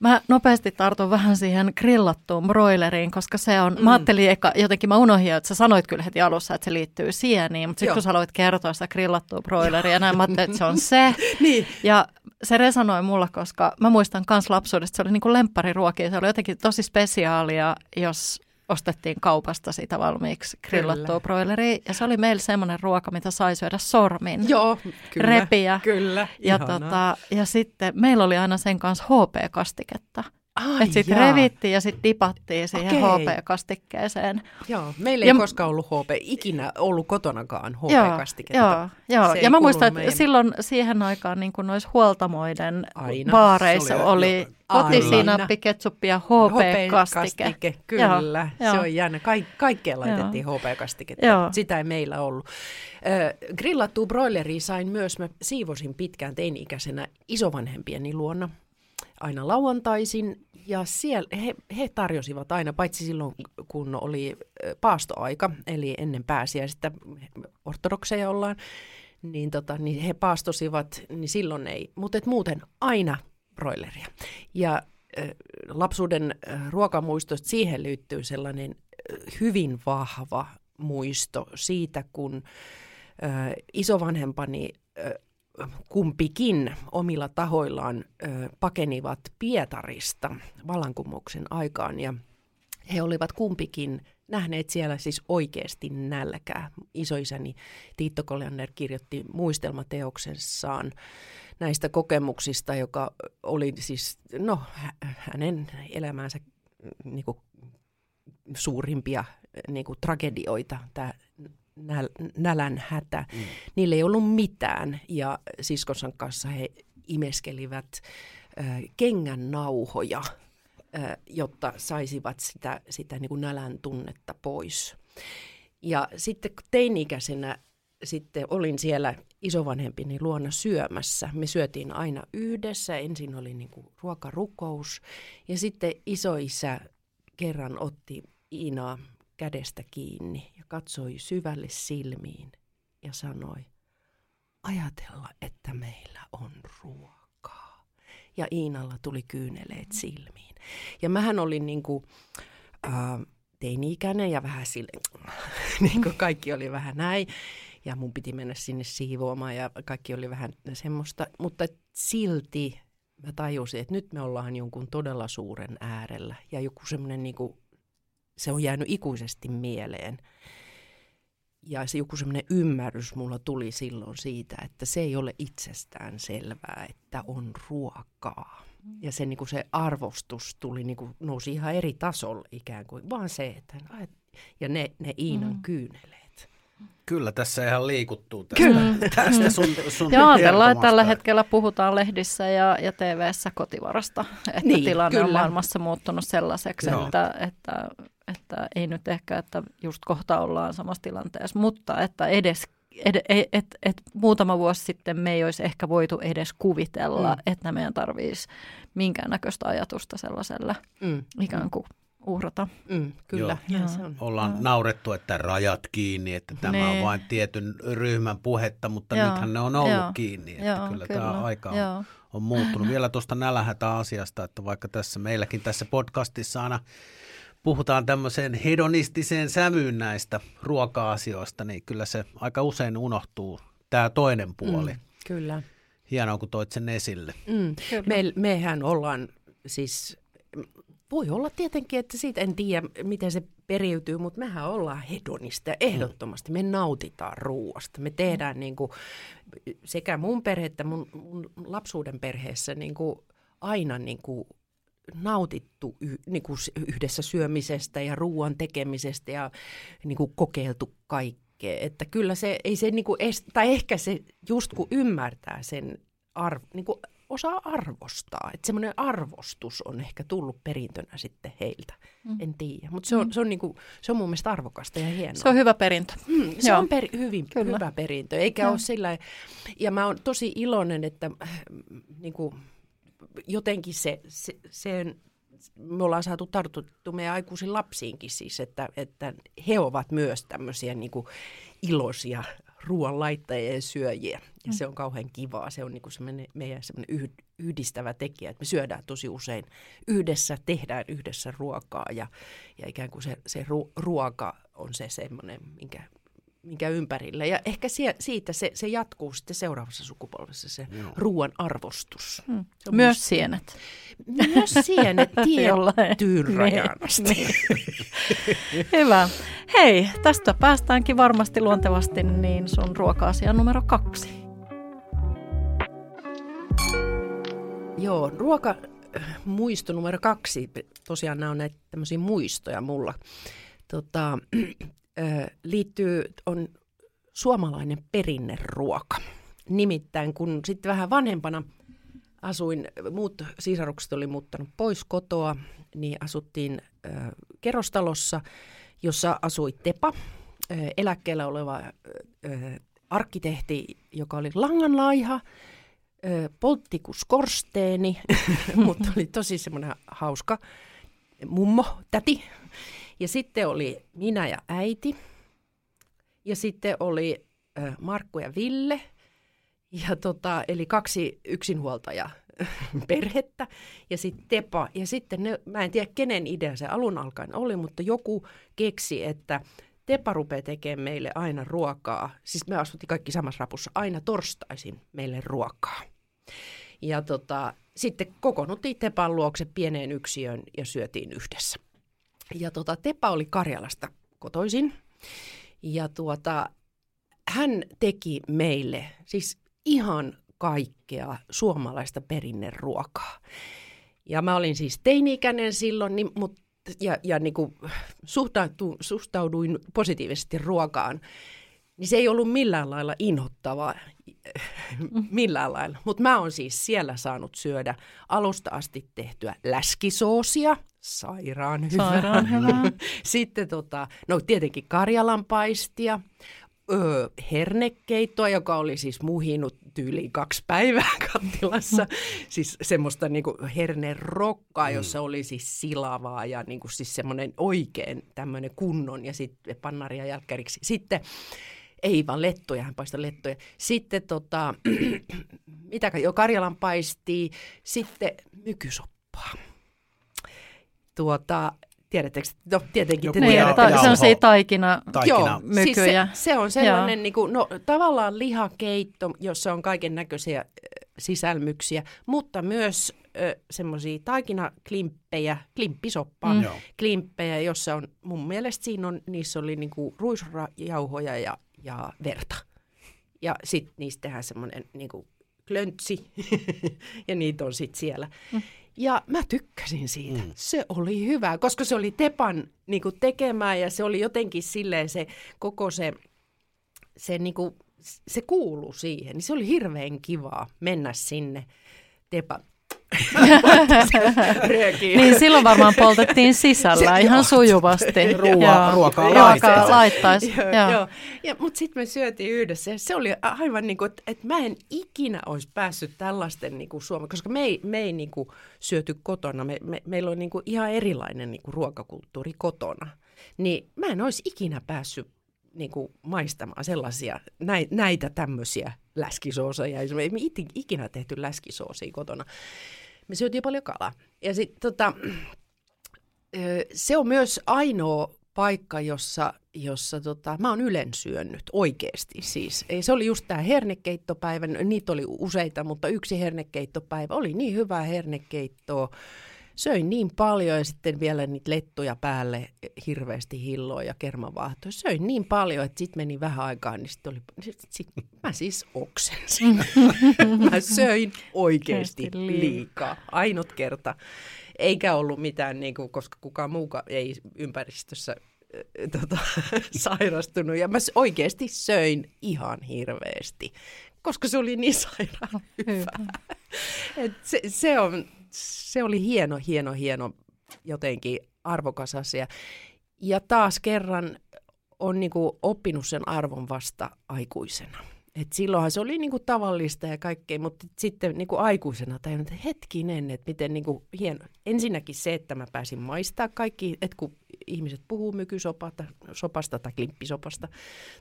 Mä nopeasti tartun vähän siihen grillattuun broileriin, koska se on, mm. Mä ajattelin eka, jotenkin mä unohdin, että sä sanoit kyllä heti alussa, että se liittyy sieniin, mutta sitten kun sä aloit kertoa sitä grillattua broileria, ja näin mä ajattelin, että se on se. (laughs) Niin. Ja se resonoi mulla, koska mä muistan kans lapsuudesta, se oli niinku lemppariruokia, se oli jotenkin tosi spesiaalia, jos ostettiin kaupasta sitä valmiiksi grillattua broileria. Ja se oli meillä semmoinen ruoka, mitä sai syödä sormin. Joo, kyllä. Repiä. Kyllä, Ja, ihanaa. tota, ja sitten meillä oli aina sen kanssa HP-kastiketta. Ai Että sitten revittiin ja sitten dipattiin siihen Okei. HP-kastikkeeseen. Joo, meillä Ja ei m- koskaan ollut HP, ikinä ollut kotonakaan Joo, HP-kastiketta. joo, joo. Se ja mä muistan, että meidän- silloin siihen aikaan niin kuin noissa huoltamoiden Aina. baareissa Se oli- oli joo. kotisinappi, ketsuppia ja HP-kastike. HP-kastike, kyllä. Joo. Se on jännä. Ka- kaikkeen laitettiin HP-kastiketta. Joo. Sitä ei meillä ollut. Ö, grillattua broileria sain myös, mä siivosin pitkään teini-ikäisenä isovanhempieni luona aina lauantaisin. Ja siellä he, he tarjosivat aina, paitsi silloin kun oli paastoaika, eli ennen pääsiäistä, ortodokseja ollaan, niin, tota, niin he paastosivat, niin silloin ei. Mutta muuten aina broileria. Ja ö, lapsuuden ruokamuistosta siihen liittyy sellainen hyvin vahva muisto siitä, kun ö, isovanhempani kumpikin omilla tahoillaan ö, pakenivat Pietarista vallankumouksen aikaan ja he olivat kumpikin nähneet siellä siis oikeasti nälkää. Isoisäni Tiitto Koljander kirjoitti muistelmateoksessaan näistä kokemuksista, joka oli siis no, hä- hänen elämänsä niin kuin, suurimpia niin kuin, tragedioita, tämä näl- nälän hätä. Mm. Niillä ei ollut mitään ja siskonsa kanssa he imeskelivät äh, kengän nauhoja, äh, jotta saisivat sitä, sitä niin kuin nälän tunnetta pois. Ja sitten kun teini-ikäisenä sitten olin siellä isovanhempini luona syömässä. Me syötiin aina yhdessä. Ensin oli niin kuin ruokarukous ja sitten isoisä kerran otti Iinaa kädestä kiinni ja katsoi syvälle silmiin ja sanoi, ajatella, että meillä on ruokaa. Ja Iinalla tuli kyyneleet silmiin. Ja mähän olin niin kuin, äh, teini-ikäinen ja vähän sille, (laughs) niin kuin kaikki oli vähän näin. Ja mun piti mennä sinne siivoamaan ja kaikki oli vähän semmoista. Mutta silti mä tajusin, että nyt me ollaan jonkun todella suuren äärellä. Ja joku semmoinen niin kuin, se on jäänyt ikuisesti mieleen. Ja se joku semmoinen ymmärrys mulla tuli silloin siitä, että se ei ole itsestään selvää, että on ruokaa. Ja se, niin kuin se arvostus tuli, niin kuin, nousi ihan eri tasolle ikään kuin, vaan se, että ja ne, ne Iinan mm. kyyneleet. Kyllä, tässä ihan liikuttuu tästä, Kyllä. tästä sun, sun Ja ajatellaan, että tällä hetkellä puhutaan lehdissä ja, ja TV-ssä kotivarasta, että Niin, tilanne on kyllä. maailmassa muuttunut sellaiseksi, Joo. että, että, että ei nyt ehkä, että just kohta ollaan samassa tilanteessa, mutta että edes et, et, et, et muutama vuosi sitten me ei olisi ehkä voitu edes kuvitella, Mm. mm. että meidän tarvitsisi minkäännäköistä ajatusta sellaiselle Mm. ikään kuin uhrata. Mm, kyllä, Joo. ja se on. Ollaan Joo. naurettu, että rajat kiinni, että tämä on Niin. vain tietyn ryhmän puhetta, mutta Joo. nythän ne on ollut Joo. kiinni. Että Joo, kyllä, kyllä. tämä aika on, Joo. on muuttunut. Vielä tuosta nälähätä asiasta, että vaikka tässä meilläkin tässä podcastissa aina puhutaan tämmöiseen hedonistiseen sävyyn näistä ruoka-asioista, niin kyllä se aika usein unohtuu tämä toinen puoli. Mm, kyllä. Hienoa, kun toit sen esille. Mm. Kyllä. Me, mehän ollaan siis voi olla tietenkin, että siitä en tiedä, miten se periytyy, mutta mehän ollaan hedonista ja ehdottomasti. Me nautitaan ruoasta. Me tehdään niin kuin, sekä mun perhe että mun, mun lapsuuden perheessä niin kuin, aina niin kuin, nautittu y, niin kuin yhdessä syömisestä ja ruoan tekemisestä ja niin kuin, kokeiltu kaikkea. Että kyllä se, ei se niin kuin, tai ehkä se just kun ymmärtää sen arv, niin kuin osaa arvostaa. Että semmoinen arvostus on ehkä tullut perintönä sitten heiltä. Mm. En tiedä, mutta se on, mm. se, on niinku, se on mun mielestä arvokasta ja hienoa. Se on hyvä perintö. Mm, se Joo. on per, hyvin Kyllä. hyvä perintö, eikä Joo. ole sillä Ja mä oon tosi iloinen, että äh, niinku, jotenkin se, se, sen, me ollaan saatu tartuttu meidän aikuisiin lapsiinkin siis, että, että he ovat myös tämmöisiä niin kuin iloisia ruoan laittajia ja syöjiä. Ja mm. se on kauhean kivaa. Se on niin kuin meidän semmoinen yhdistävä tekijä, että me syödään tosi usein yhdessä, tehdään yhdessä ruokaa ja, ja ikään kuin se, se ru, ruoka on se semmoinen, minkä, minkä ympärille. Ja ehkä sie, siitä se, se jatkuu sitten seuraavassa sukupolvessa, se Joo. ruoan arvostus. Hmm. Myös musta, sienet. Myös sienet (laughs) tiettyyn rajaan niin. Hyvä. Hei, tästä päästäänkin varmasti luontevasti niin sun ruoka-asia numero kaksi. Joo, ruoka muisto numero kaksi. Tosiaan nämä on näitä tämmöisiä muistoja mulla. Tota, liittyy, on suomalainen perinneruoka. Nimittäin kun sitten vähän vanhempana asuin, muut sisarukset oli muuttanut pois kotoa, niin asuttiin ö, kerrostalossa, jossa asui Tepa, eläkkeellä oleva arkkitehti, joka oli langanlaiha, ö, korsteeni, (laughs) mutta oli tosi semmoinen hauska mummo, täti, ja sitten oli minä ja äiti. Ja sitten oli Markku ja Ville. Ja tota, eli kaksi yksinhuoltaja (laughs) perhettä ja sitten Tepa. Ja sitten ne, mä en tiedä kenen idea se alun alkaen oli, mutta joku keksi, että Tepa rupeaa tekemään meille aina ruokaa. Siis me asuttiin kaikki samassa rapussa aina torstaisin meille ruokaa. Ja tota, sitten kokoonnuttiin Tepan luokse pieneen yksiöön ja syötiin yhdessä. Ja tota, Tepa oli Karjalasta kotoisin. Ja tuota, hän teki meille siis ihan kaikkea suomalaista perinneruokaa. Ja mä olin siis teini-ikäinen silloin, niin, mut, ja, ja niin kuin suhtauduin, suhtauduin positiivisesti ruokaan. Niin se ei ollut millään lailla inhottavaa, (laughs) millään lailla. Mutta mä oon siis siellä saanut syödä alusta asti tehtyä läskisoosia, sairaan hyvää. Sairaan hyvää. (laughs) Sitten tota, no tietenkin karjalanpaistia, öö, hernekeittoa, joka oli siis muhinut tyyliin kaksi päivää (laughs) kattilassa. siis semmoista niinku hernerokkaa, mm. jossa oli siis silavaa ja niinku siis semmoinen oikein tämmöinen kunnon ja sitten pannaria jälkkäriksi. Sitten ei vaan lettoja, hän paistaa lettoja. Sitten tota, (clears throat) mitä jo Karjalan paistii, sitten mykysoppaa. Tuota, tiedättekö, no tietenkin te tiedätte. Ta- se on se taikina, taikina. mykyjä. Siis se, se on sellainen niin kuin, no, tavallaan lihakeitto, jossa on kaiken näköisiä sisälmyksiä, mutta myös semmoisia taikinaklimppejä, klimppisoppaa, mm. klimppejä, jossa on mun mielestä siinä on, niissä oli niinku ruisjauhoja ja ja verta. Ja sitten niistä tehdään semmoinen niin klöntsi (laughs) ja niitä on sitten siellä. Mm. Ja mä tykkäsin siitä. Mm. Se oli hyvä, koska se oli Tepan niin kuin, tekemää ja se oli jotenkin silleen se koko se, se, niin kuin, se kuulu siihen. Niin se oli hirveän kivaa mennä sinne Tepan (laughs) niin silloin varmaan poltettiin sisällä se, ihan joo, sujuvasti. Ruokaa ruokaa laittaisi. joo, joo. Ja, mutta sitten me syötiin yhdessä ja se oli aivan niin kuin, että, että mä en ikinä olisi päässyt tällaisten niin kuin Suomeen, koska me ei, me ei niin kuin syöty kotona. Me, me, meillä on niin kuin ihan erilainen niin kuin ruokakulttuuri kotona. Niin mä en olisi ikinä päässyt niin kuin maistamaan sellaisia, näitä tämmöisiä läskisooseja. Me ei ikinä tehty läskisoosia kotona. Me syötiin paljon kalaa. Ja sit, tota, se on myös ainoa paikka, jossa, jossa tota, mä oon ylen syönyt oikeasti siis. Se oli just tämä hernekeittopäivä, niitä oli useita, mutta yksi hernekeittopäivä oli niin hyvää hernekeittoa söin niin paljon ja sitten vielä niitä lettuja päälle, hirveästi hilloa ja kermavaahtoja. Söin niin paljon, että sitten meni vähän aikaa, niin sitten oli, sit, sit, mä siis oksensin. (laughs) mä söin oikeasti liikaa. Ainut kerta. Eikä ollut mitään, niin kuin, koska kukaan muukaan ei ympäristössä tota, (laughs) sairastunut. Ja mä oikeasti söin ihan hirveästi, koska se oli niin sairaan hyvä. Et se, se, on, se oli hieno, hieno, hieno jotenkin arvokas asia. Ja taas kerran on niinku oppinut sen arvon vasta aikuisena. Et silloinhan se oli niinku tavallista ja kaikkea, mutta sitten niinku aikuisena tajunnut, että hetkinen, että miten niinku hieno. Ensinnäkin se, että mä pääsin maistaa kaikki, että kun ihmiset puhuu mykysopasta sopasta tai klimppisopasta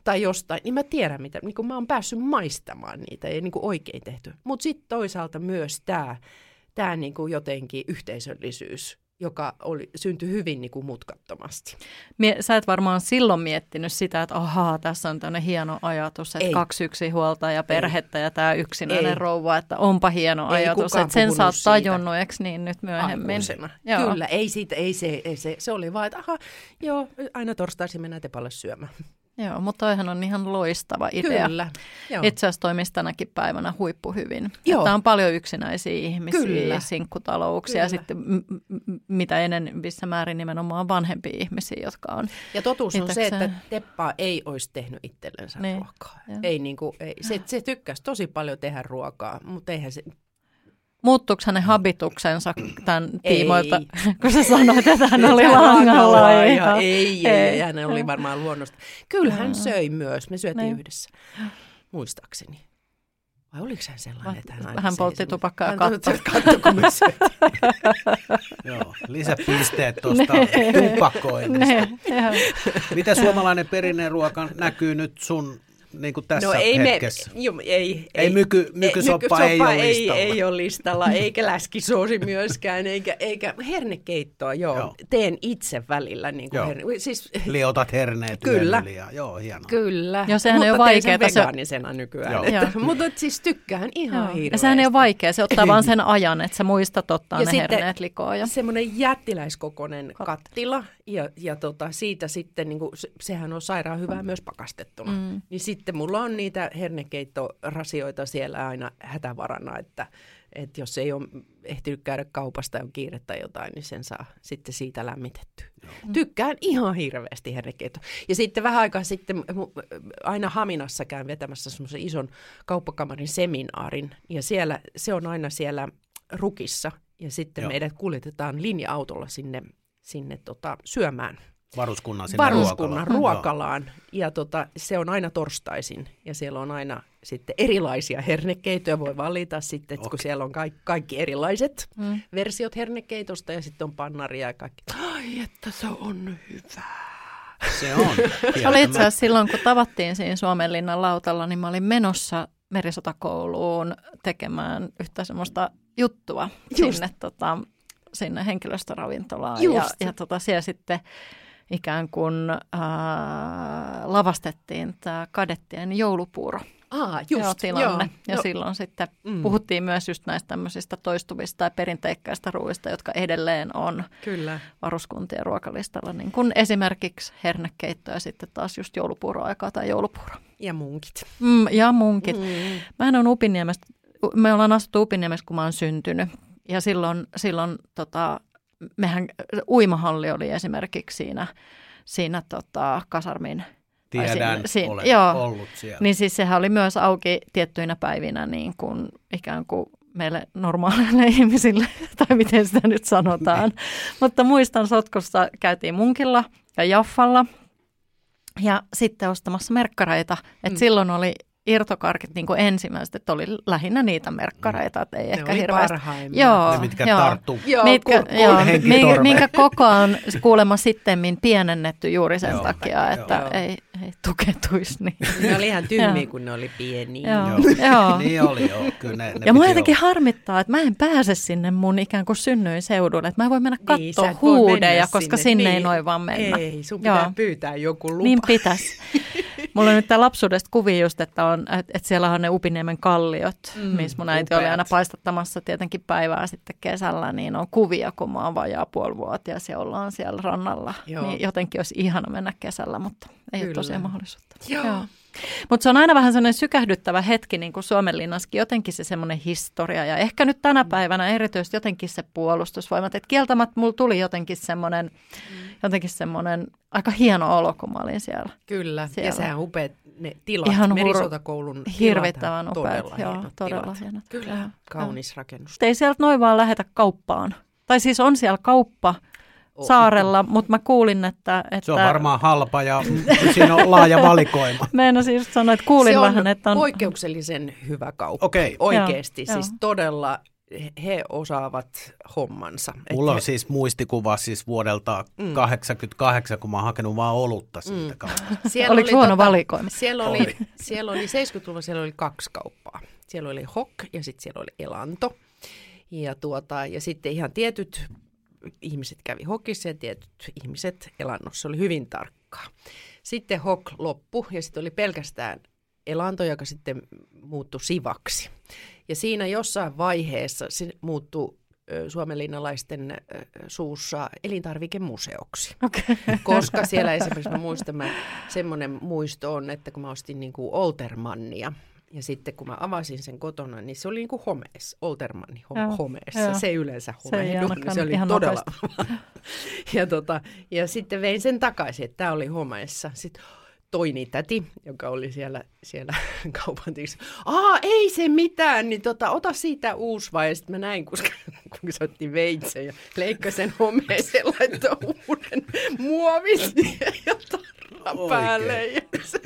tai jostain, niin mä tiedän, mitä, niin kuin mä oon päässyt maistamaan niitä ja niin kuin oikein tehty. Mutta sitten toisaalta myös tämä tää niin kuin jotenkin yhteisöllisyys, joka oli, syntyi hyvin niin kuin mutkattomasti. Mie, sä et varmaan silloin miettinyt sitä, että ahaa, tässä on tämmöinen hieno ajatus, että Ei. kaksi yksi huolta ja perhettä Ei. ja tämä yksinäinen Ei. rouva, että onpa hieno ei ajatus, että sen sä oot tajunnut, eikö niin nyt myöhemmin? Joo. Kyllä, ei, siitä, ei, se, ei se, se oli vaan, että aha, joo, aina torstaisin mennään tepalle syömään. Joo, mutta toihan on ihan loistava idea. Kyllä. Joo. Itse asiassa toimisi tänäkin päivänä huippuhyvin. Joo. Että on paljon yksinäisiä ihmisiä, Kyllä. sinkkutalouksia ja sitten m- m- mitä enemmissä määrin nimenomaan vanhempia ihmisiä, jotka on Ja totuus on se, että Teppa ei olisi tehnyt itsellensä niin. ruokaa. Ei, niin kuin, ei. Se, se tykkäsi tosi paljon tehdä ruokaa, mutta eihän se, Muuttuuko hänen habituksensa tämän ei. tiimoilta, (laughs) kun sä sanoit, että hän oli langalla? Ei, ei, ei, ei, hän oli varmaan luonnosta. Kyllä hän söi myös, me syötiin niin. yhdessä, muistaakseni. Vai oliko hän sellainen, että hän aina Hän poltti tupakkaa ja katto. katto, kun me (laughs) Joo, lisäpisteet tuosta tupakoinnista. Mitä suomalainen perinneruoka näkyy nyt sun niin kuin tässä no, ei hetkessä? Me, jo, ei, ei, myky, mykysoppa ei, ei ole ei, listalla. Ei ole listalla, eikä läskisoosi myöskään, eikä, eikä hernekeittoa, joo. joo. Teen itse välillä. Niin kuin herne, siis, Liotat herneet Kyllä. Yöliä. Joo, hienoa. Kyllä. Joo, sehän mutta ei ole vaikeaa. Se... vegaanisena nykyään. Joo. Että, mutta siis tykkään ihan joo. hirveästi. Ja sehän ei ole vaikea, se ottaa vaan sen ajan, että sä muistat ottaa ja ne herneet likoon. Ja... semmoinen jättiläiskokoinen kattila, ja, ja tota, siitä sitten, niin kuin, sehän on sairaan hyvää myös pakastettuna. Mm. Niin sitten mulla on niitä hernekeittorasioita siellä aina hätävarana, että, että jos ei ole ehtinyt käydä kaupasta ja on kiire tai jotain, niin sen saa sitten siitä lämmitetty. Joo. Tykkään ihan hirveästi hernekeitto. Ja sitten vähän aikaa sitten aina Haminassa käyn vetämässä semmoisen ison kauppakamarin seminaarin, ja siellä, se on aina siellä Rukissa, ja sitten Joo. meidät kuljetetaan linja-autolla sinne sinne tota, syömään. Varuskunnan sinne Varuskunnan ruokalaan. ruokalaan. Ja tota, se on aina torstaisin ja siellä on aina sitten erilaisia hernekeitoja. Voi valita sitten, okay. kun siellä on kaikki, kaikki erilaiset mm. versiot hernekeitosta ja sitten on pannaria ja kaikki. Ai, että se on hyvä. Se on. (laughs) se oli itse asiassa silloin, kun tavattiin siinä Suomenlinnan lautalla, niin mä olin menossa merisotakouluun tekemään yhtä semmoista juttua Just. sinne tota, sinne henkilöstöravintolaan Just. ja, ja tota, siellä sitten ikään kuin ää, lavastettiin tämä kadettien joulupuuro. Ah, just, joo, tilanne. Joo, ja jo. silloin sitten mm. puhuttiin myös just näistä tämmöisistä toistuvista ja perinteikkäistä ruuista, jotka edelleen on Kyllä. varuskuntien ruokalistalla. Niin kuin esimerkiksi hernekeitto ja sitten taas just joulupuuroaikaa tai joulupuuro. Ja munkit. Mm, ja munkit. Mm. Mä on Upiniemestä, me ollaan asuttu Upiniemessä, kun mä oon syntynyt. Ja silloin, silloin tota, mehän, uimahalli oli esimerkiksi siinä, siinä tota, kasarmin Tiedän, siinä, olen joo, ollut siellä. Niin siis sehän oli myös auki tiettyinä päivinä niin kuin ikään kuin meille normaaleille (laughs) ihmisille, tai miten sitä nyt sanotaan. Niin. Mutta muistan sotkussa käytiin munkilla ja jaffalla ja sitten ostamassa merkkareita. Et mm. Silloin oli irtokarkit niin kuin ensimmäiset, että oli lähinnä niitä merkkareita, että ei ne ehkä hirveästi. Joo, ne, mitkä joo, tarttuu. Joo, mitkä, kun, joo, minkä, minkä koko on kuulemma sitten pienennetty juuri sen joo, takia, että joo. ei, ei tuketuisi. Niin. Ne oli ihan tymmiä, kun ne oli pieniä. Joo. joo. (laughs) niin oli, joo. Kyllä ne, ne ja mua jotenkin harmittaa, että mä en pääse sinne mun ikään kuin synnyin seudulle. Että mä voin mennä niin, katsoa niin, huudeja, koska sinne, sinne niin. ei noin vaan mennä. Ei, sun pitää joo. pyytää joku lupa. Niin pitäisi. (laughs) Mulla on nyt tämä lapsuudesta kuvi just, että, on, että, että siellä on ne Upiniemen kalliot, mm, missä mun äiti upeat. oli aina paistattamassa tietenkin päivää sitten kesällä, niin on kuvia, kun mä oon vajaa puolivuotias ja ollaan siellä rannalla. Joo. Niin jotenkin olisi ihana mennä kesällä, mutta ei Kyllä. ole tosiaan mahdollisuutta. Joo. Mutta se on aina vähän sellainen sykähdyttävä hetki, niin kuin Suomenlinnassakin, jotenkin se semmoinen historia. Ja ehkä nyt tänä päivänä erityisesti jotenkin se puolustusvoimat. Että kieltämättä mulla tuli jotenkin semmoinen, jotenkin semmoinen aika hieno olo, kun mä olin siellä. Kyllä, Siellä. ja sehän upeat ne tilat, Ihan hur- merisotakoulun Hirvittävän upeat, todella joo, hienot todella tilat. hienot. Kyllä, kaunis rakennus. Ei sieltä noin vaan lähetä kauppaan. Tai siis on siellä kauppa. Saarella, mutta mä kuulin, että... että Se on varmaan halpa ja siinä on laaja valikoima. (laughs) Meinasin just sanoa, että kuulin se on vähän, että on... poikkeuksellisen hyvä kauppa. Okei. Oikeasti, Joo, siis joo. todella he- osaavat hommansa. Mulla on he- siis muistikuva siis vuodelta Mm. 88, kun mä oon hakenut vaan olutta siitä Mm. kaupasta. (laughs) siellä Oliko huono valikoima? Siellä oli, Oli. (laughs) siellä oli 70-luvulla siellä oli kaksi kauppaa. Siellä oli Hok ja sitten siellä oli Elanto. Ja, tuota, ja sitten ihan tietyt ihmiset kävi Hokissa ja tietyt ihmiset Elannossa. Se oli hyvin tarkkaa. Sitten Hok loppu ja sitten oli pelkästään Elanto, joka sitten muuttui Sivaksi. Ja siinä jossain vaiheessa se muuttui suomenlinnalaisten suussa elintarvikemuseoksi. Okei. Koska siellä esimerkiksi mä muistan, mä, semmoinen muisto on, että kun mä ostin niin kuin Oltermannia, ja sitten kun mä avasin sen kotona, niin se oli niin kuin homeessa, Oltermanni ho- homeessa. joo. Se yleensä Se ei homehdu, ainakaan se oli ihan todella. (laughs) ja, tota, ja sitten vein sen takaisin, että tämä oli homeessa. Sitten toini täti, joka oli siellä, siellä (laughs) kaupan tiissä, aa ei se mitään, niin tota, ota siitä uusi vai. Ja sitten mä näin, koska, (laughs) kun se otti veitsen ja leikkasi sen homeeseen, laittoi uuden muovin siihen ja Oikein. päälle. Ja se,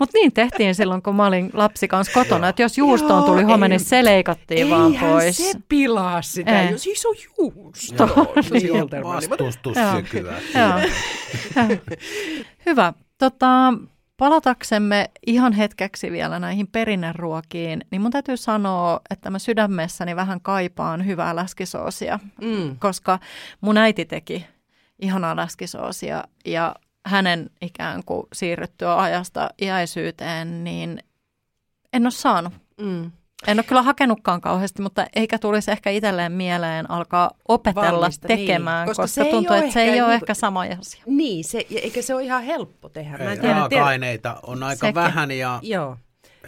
Mutta niin tehtiin silloin, kun mä olin lapsi kanssa kotona, että jos juustoon Joo, tuli home, ei- niin se leikattiin vaan pois. se pilaa sitä, Ei. jos iso juusto. Joo. Joo. Hyvä. Tota, palataksemme ihan hetkeksi vielä näihin perinneruokiin, niin mun täytyy sanoa, että mä sydämessäni vähän kaipaan hyvää läskisoosia, Mm. koska mun äiti teki ihanaa läskisoosia ja hänen ikään kuin siirryttyä ajasta iäisyyteen, niin en ole saanut. Mm. En ole kyllä hakenutkaan kauheasti, mutta eikä tulisi ehkä itselleen mieleen alkaa opetella Valmista, niin. tekemään, Koska koska, se tuntuu, että se ei ehkä ole niinku- ehkä sama asia. Niin, se, eikä se ole ihan helppo tehdä. Mä en Ei, tiedä, tiedä- Raaka-aineita on aika Sekin. vähän ja Joo.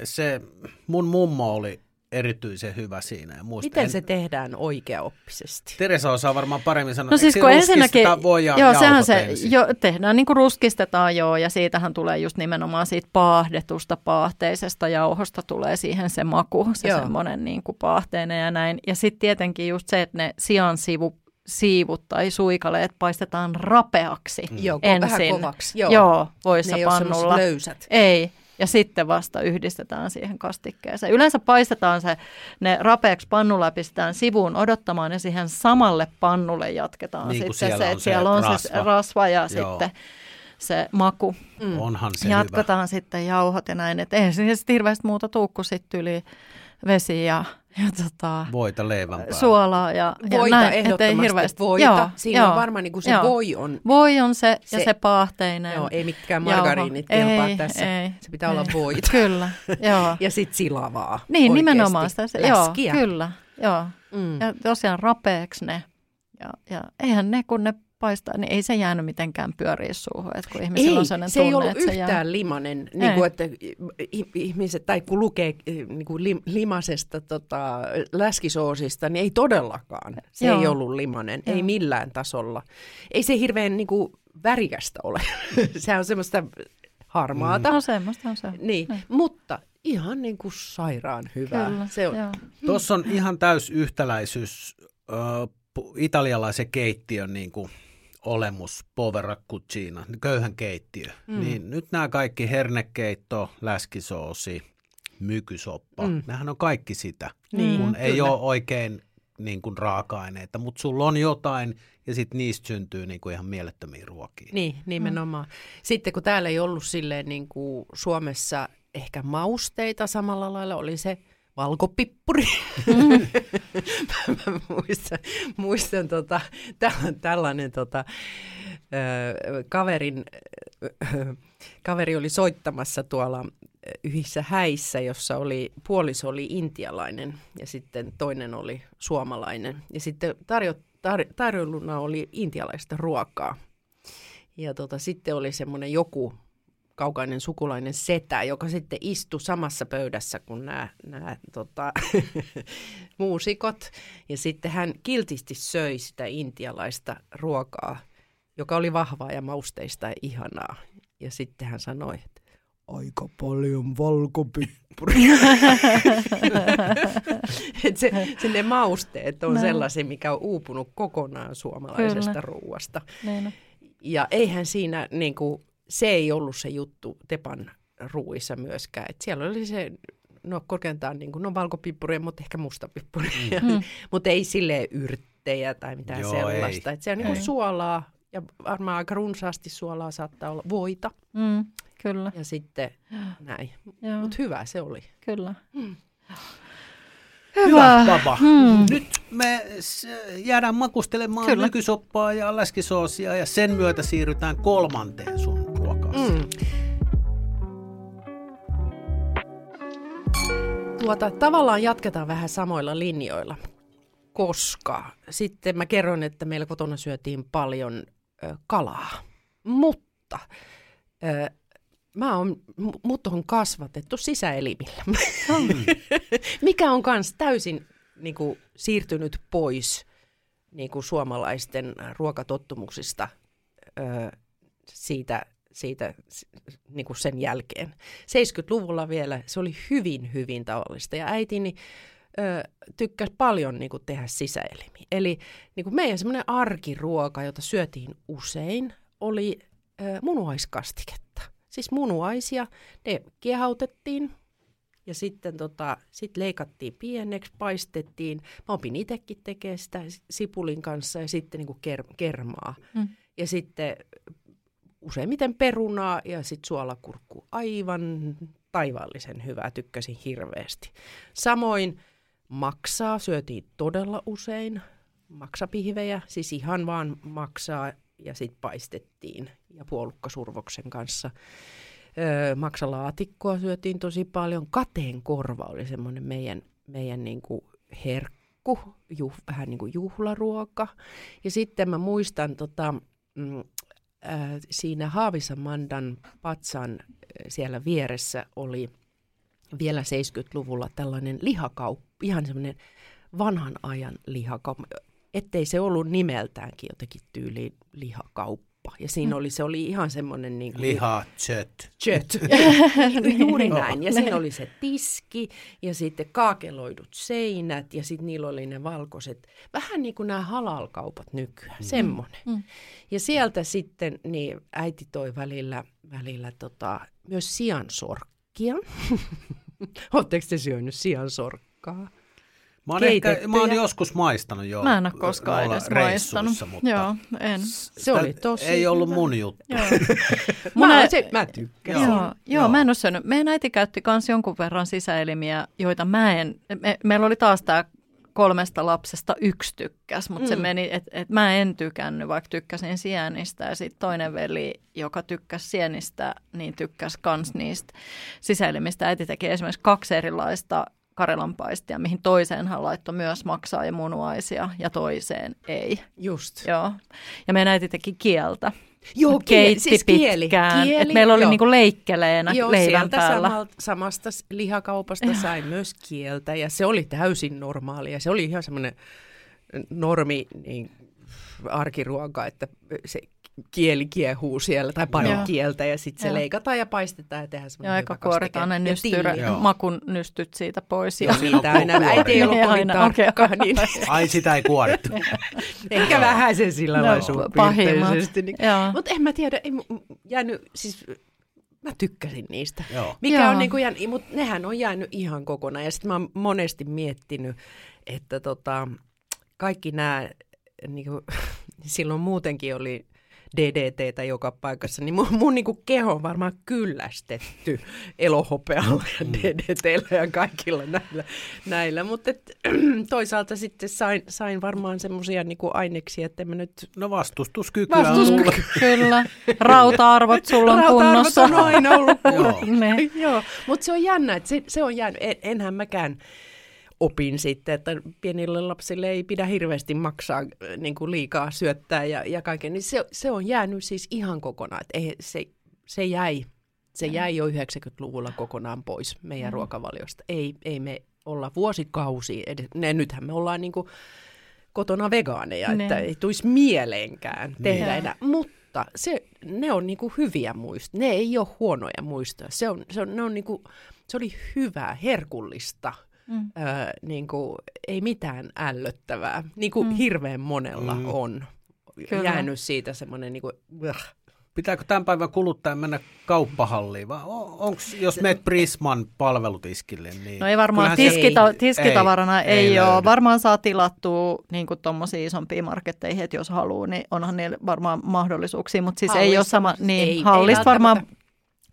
se mun mummo oli erityisen hyvä siinä. Ja muistan, Miten se tehdään oikeaoppisesti? Teresa osaa varmaan paremmin sanoa. No siis kun ensinnäkin, voi ja joo, sehän se, ensin? jo, tehdään niin kuin ruskistetaan joo, ja siitähän tulee just nimenomaan siitä paahdetusta, paahteisesta jauhosta tulee siihen se maku, se Joo. semmoinen niin kuin paahteinen ja näin. Ja sitten tietenkin just se, että ne sian sivu, siivut tai suikaleet paistetaan rapeaksi Joo, ko- vähän ensin. kovaksi. Joo, Joo voissa ne ei ole semmoiset pannulla. löysät. Ei. Ja sitten vasta yhdistetään siihen kastikkeeseen. Yleensä paistetaan se, ne rapeaksi pannulla ja pistetään sivuun odottamaan ja siihen samalle pannulle jatketaan Niin sitten siellä se, on että siellä on se rasva. rasva ja Joo. sitten se maku. Mm. Onhan se Jatketaan sitten jauhot ja näin. Että siihen sitten hirveästi muuta tuu kuin sitten yli vesi ja, ja tota. Voita leivän päällä. suolaa ja, ja Voita näin. et ehdottomasti, ei hirveästi. voita. Joo, Siinä joo, on varmaan niin kuin se joo. voi on. Voi on se, se ja Se- se paahteinen. Joo, ei mitkään margariinit kelpaa Ei, tässä. ei, se pitää olla ei. voita. Kyllä, joo. (laughs) Ja sitten silavaa. Niin, oikeesti. nimenomaan sitä. Se, joo, kyllä. Joo. Mm. Ja tosiaan rapeeksi ne. Ja, ja eihän ne, kun ne paistaa, niin ei se jäänyt mitenkään pyöriä suuhun. Että kun ihmisillä Ei, on sellainen se ei tunne, ollut että se yhtään jää. limanen, niin kuin, Ei. että ihmiset, tai kun lukee niin kuin lim, limasesta tota, läskisoosista, niin ei todellakaan. Se Joo. ei ollut limanen, ei Joo. millään tasolla. Ei se hirveän niin kuin, värikästä ole. (laughs) se on semmoista harmaata. No semmoista se on. Niin, Niin. mutta ihan niin kuin sairaan hyvää. Kyllä, se on, joo. Tuossa on ihan täys yhtäläisyys ö, italialaisen keittiön niin kuin olemus, povera cucina, köyhän keittiö. Mm. Mm. Niin nyt nämä kaikki hernekeitto, läskisoosi, mykysoppa, Mm. mm. nehän on kaikki sitä, Niin, kun ei kyllä. ole oikein niin kuin raaka-aineita, mutta sulla on jotain ja sitten niistä syntyy niin kuin ihan mielettömiä ruokia. Niin, nimenomaan. Sitten kun täällä ei ollut silleen niin kuin Suomessa ehkä mausteita samalla lailla, oli se valkopippuri. Mm. (laughs) mä muistan, muistan tota, tällainen tota, kaverin, kaveri oli soittamassa tuolla yhissä häissä, jossa oli, puoliso oli intialainen ja sitten toinen oli suomalainen. Ja sitten tarjo, tar, tarjolluna oli intialaista ruokaa. Ja tota, sitten oli semmoinen joku kaukainen sukulainen setä, joka sitten istui samassa pöydässä kuin nämä, nämä tota, (laughs) muusikot. Ja sitten hän kiltisti söi sitä intialaista ruokaa, joka oli vahvaa ja mausteista ja ihanaa. Ja sitten hän sanoi, että aika paljon valkopippuria. (laughs) Et se, se ne mausteet on no. sellaisia, mikä on uupunut kokonaan suomalaisesta Kyllä. ruuasta. Niin. Ja eihän siinä niin kuin, se ei ollut se juttu Tepan ruuissa myöskään. Et siellä oli se, no korkeintaan niin kuin, no valkopippuria, mutta ehkä mustapippuria. Mm. (laughs) mutta ei sille yrttejä tai mitään Joo, sellaista. Et se on niin kuin suolaa ja varmaan aika runsaasti suolaa saattaa olla voita. Mm, kyllä. Ja sitten (gasps) näin. Mutta hyvä se oli. Kyllä. Mm. Hyvä, Hyvä baba. Hmm. Nyt me jäädään makustelemaan Kyllä. nykysoppaa ja läskisoosia ja sen myötä siirrytään kolmanteen sun Hmm. Tuota, tavallaan jatketaan vähän samoilla linjoilla, koska sitten mä kerron, että meillä kotona syötiin paljon ö, kalaa, mutta ö, mä oon, mut on kasvatettu sisäelimillä, mm. (laughs) mikä on kans täysin niin kuin, siirtynyt pois niin kuin, suomalaisten ruokatottumuksista ö, siitä, siitä niin kuin sen jälkeen. 70-luvulla vielä se oli hyvin, hyvin tavallista ja äitini ö, tykkäsi paljon niin kuin, tehdä sisäelimiä. Eli niin kuin meidän semmoinen arkiruoka, jota syötiin usein, oli ö, munuaiskastiketta siis munuaisia. Ne kiehautettiin ja sitten tota, sit leikattiin pieneksi, paistettiin. Mä opin itsekin tekemään sitä sipulin kanssa ja sitten niin kuin ker- kermaa. Mm. Ja sitten useimmiten perunaa ja sitten suolakurkku. Aivan taivaallisen hyvää, tykkäsin hirveästi. Samoin maksaa syötiin todella usein. Maksapihvejä, siis ihan vaan maksaa ja sitten paistettiin ja puolukkasurvoksen kanssa. Öö, maksalaatikkoa syötiin tosi paljon. Kateen korva oli semmoinen meidän, meidän niin kuin herkku, juh, vähän niin kuin juhlaruoka. Ja sitten mä muistan tota, mm, äh, siinä Haavisamandan patsan siellä vieressä oli vielä 70-luvulla tällainen lihakauppa, ihan semmoinen vanhan ajan lihakauppa ettei se ollut nimeltäänkin jotenkin tyyliin lihakauppa. Ja siinä mm. oli, se oli ihan semmoinen... Niin kuin, Liha, chöt. Chöt, (laughs) (laughs) juuri näin. Ja siinä oli se tiski ja sitten kaakeloidut seinät ja sitten niillä oli ne valkoiset, vähän niin kuin nämä halalkaupat nykyään, mm. semmoinen. Mm. Ja sieltä sitten niin äiti toi välillä, välillä tota, myös siansorkkia. (laughs) Oletteko te syönyt siansorkkaa? Mä oon, ehkä, mä oon joskus maistanut jo. Mä en ole koskaan edes maistanut. Mutta joo, en. Se oli tosi Ei ollut mun juttu. (laughs) mä, se, mä tykkäsin. Joo, joo, joo, mä en ole syönyt. Meidän äiti käytti myös jonkun verran sisäelimiä, joita mä en... Me, meillä oli taas tämä kolmesta lapsesta yksi tykkäs, mutta mm. se meni, että et mä en tykännyt, vaikka tykkäsin sienistä. Ja sitten toinen veli, joka tykkäsi sienistä, niin tykkäsi kans niistä sisäelimistä. Äiti teki esimerkiksi kaksi erilaista karjalanpaistia, mihin toiseen hän laittoi myös maksaa ja munuaisia ja toiseen ei. Just. Joo. Ja meidän äiti teki kieltä. Joo, kieli, siis kieli. kieli Et meillä oli niinku leikkeleenä joo, leivän päällä. Samalta, samasta lihakaupasta sai myös kieltä ja se oli täysin normaalia. Se oli ihan semmoinen normi niin, arkiruoka, että se kieli kiehuu siellä tai paljon Joo. kieltä ja sitten se leikataan ja paistetaan ja tehdään semmoinen Ja aika kuoritaan ne nystyrä, makun nystyt siitä pois. Ja siitä aina, äiti ei ollut kovin tarkka. Okay. Niin. Ai sitä ei kuorittu. (laughs) Ehkä vähän se sillä lailla Pahimmat. Niin. Mutta en mä tiedä, ei jäänyt, siis mä tykkäsin niistä. Joo. Mikä Joo. on niin kuin jäänyt, mutta nehän on jäänyt ihan kokonaan. Ja sitten mä oon monesti miettinyt, että tota, kaikki nämä, niin kuin, (laughs) silloin muutenkin oli DDTtä joka paikassa, niin mun, mun niin kuin keho on varmaan kyllästetty (laughs) elohopealla (laughs) ja Mm. DDTllä ja kaikilla näillä. näillä. Mutta (clears throat) toisaalta sitten sain, sain varmaan semmoisia niin aineksia, että mä nyt... No vastustuskykyä on Vastuskyky. tullut. (laughs) Kyllä. Rauta-arvot sulla on Rauta-arvot kunnossa. on aina ollut kunnossa. Ne. Joo, mutta se on jännä, että se, se on jäänyt, en, enhän mäkään opin sitten, että pienille lapsille ei pidä hirveästi maksaa äh, niin kuin liikaa syöttää ja, ja kaiken, niin se, se on jäänyt siis ihan kokonaan, ei, se, se jäi, se jäi jo 90-luvulla kokonaan pois meidän mm. ruokavaliosta. Ei, ei me olla vuosikausia, edes, ne, nythän me ollaan niin kuin kotona vegaaneja, Ne. että ei tulisi mieleenkään tehdä Niin. enää, mutta se, ne on niinku hyviä muistoja, ne ei ole huonoja muistoja, se, on, se, on, ne on niinku, se oli hyvää, herkullista, Mm. öö, niinku, ei mitään ällöttävää, niin kuin mm. hirveän monella Mm. on Kyllä. jäänyt siitä semmoinen, niinku, Pitääkö tämän päivän kuluttajan mennä kauppahalliin vai onko, jos meet Prisman palvelutiskille, niin No ei varmaan tiskita- ei- tiskitavarana ei, ei ei ole. löydy. Varmaan saa tilattua niin tuommoisiin isompiin marketteihin, että jos haluaa, niin onhan niillä varmaan mahdollisuuksia, mutta siis ei ole Hallista sama, niin Ei- ei hallista varmaan,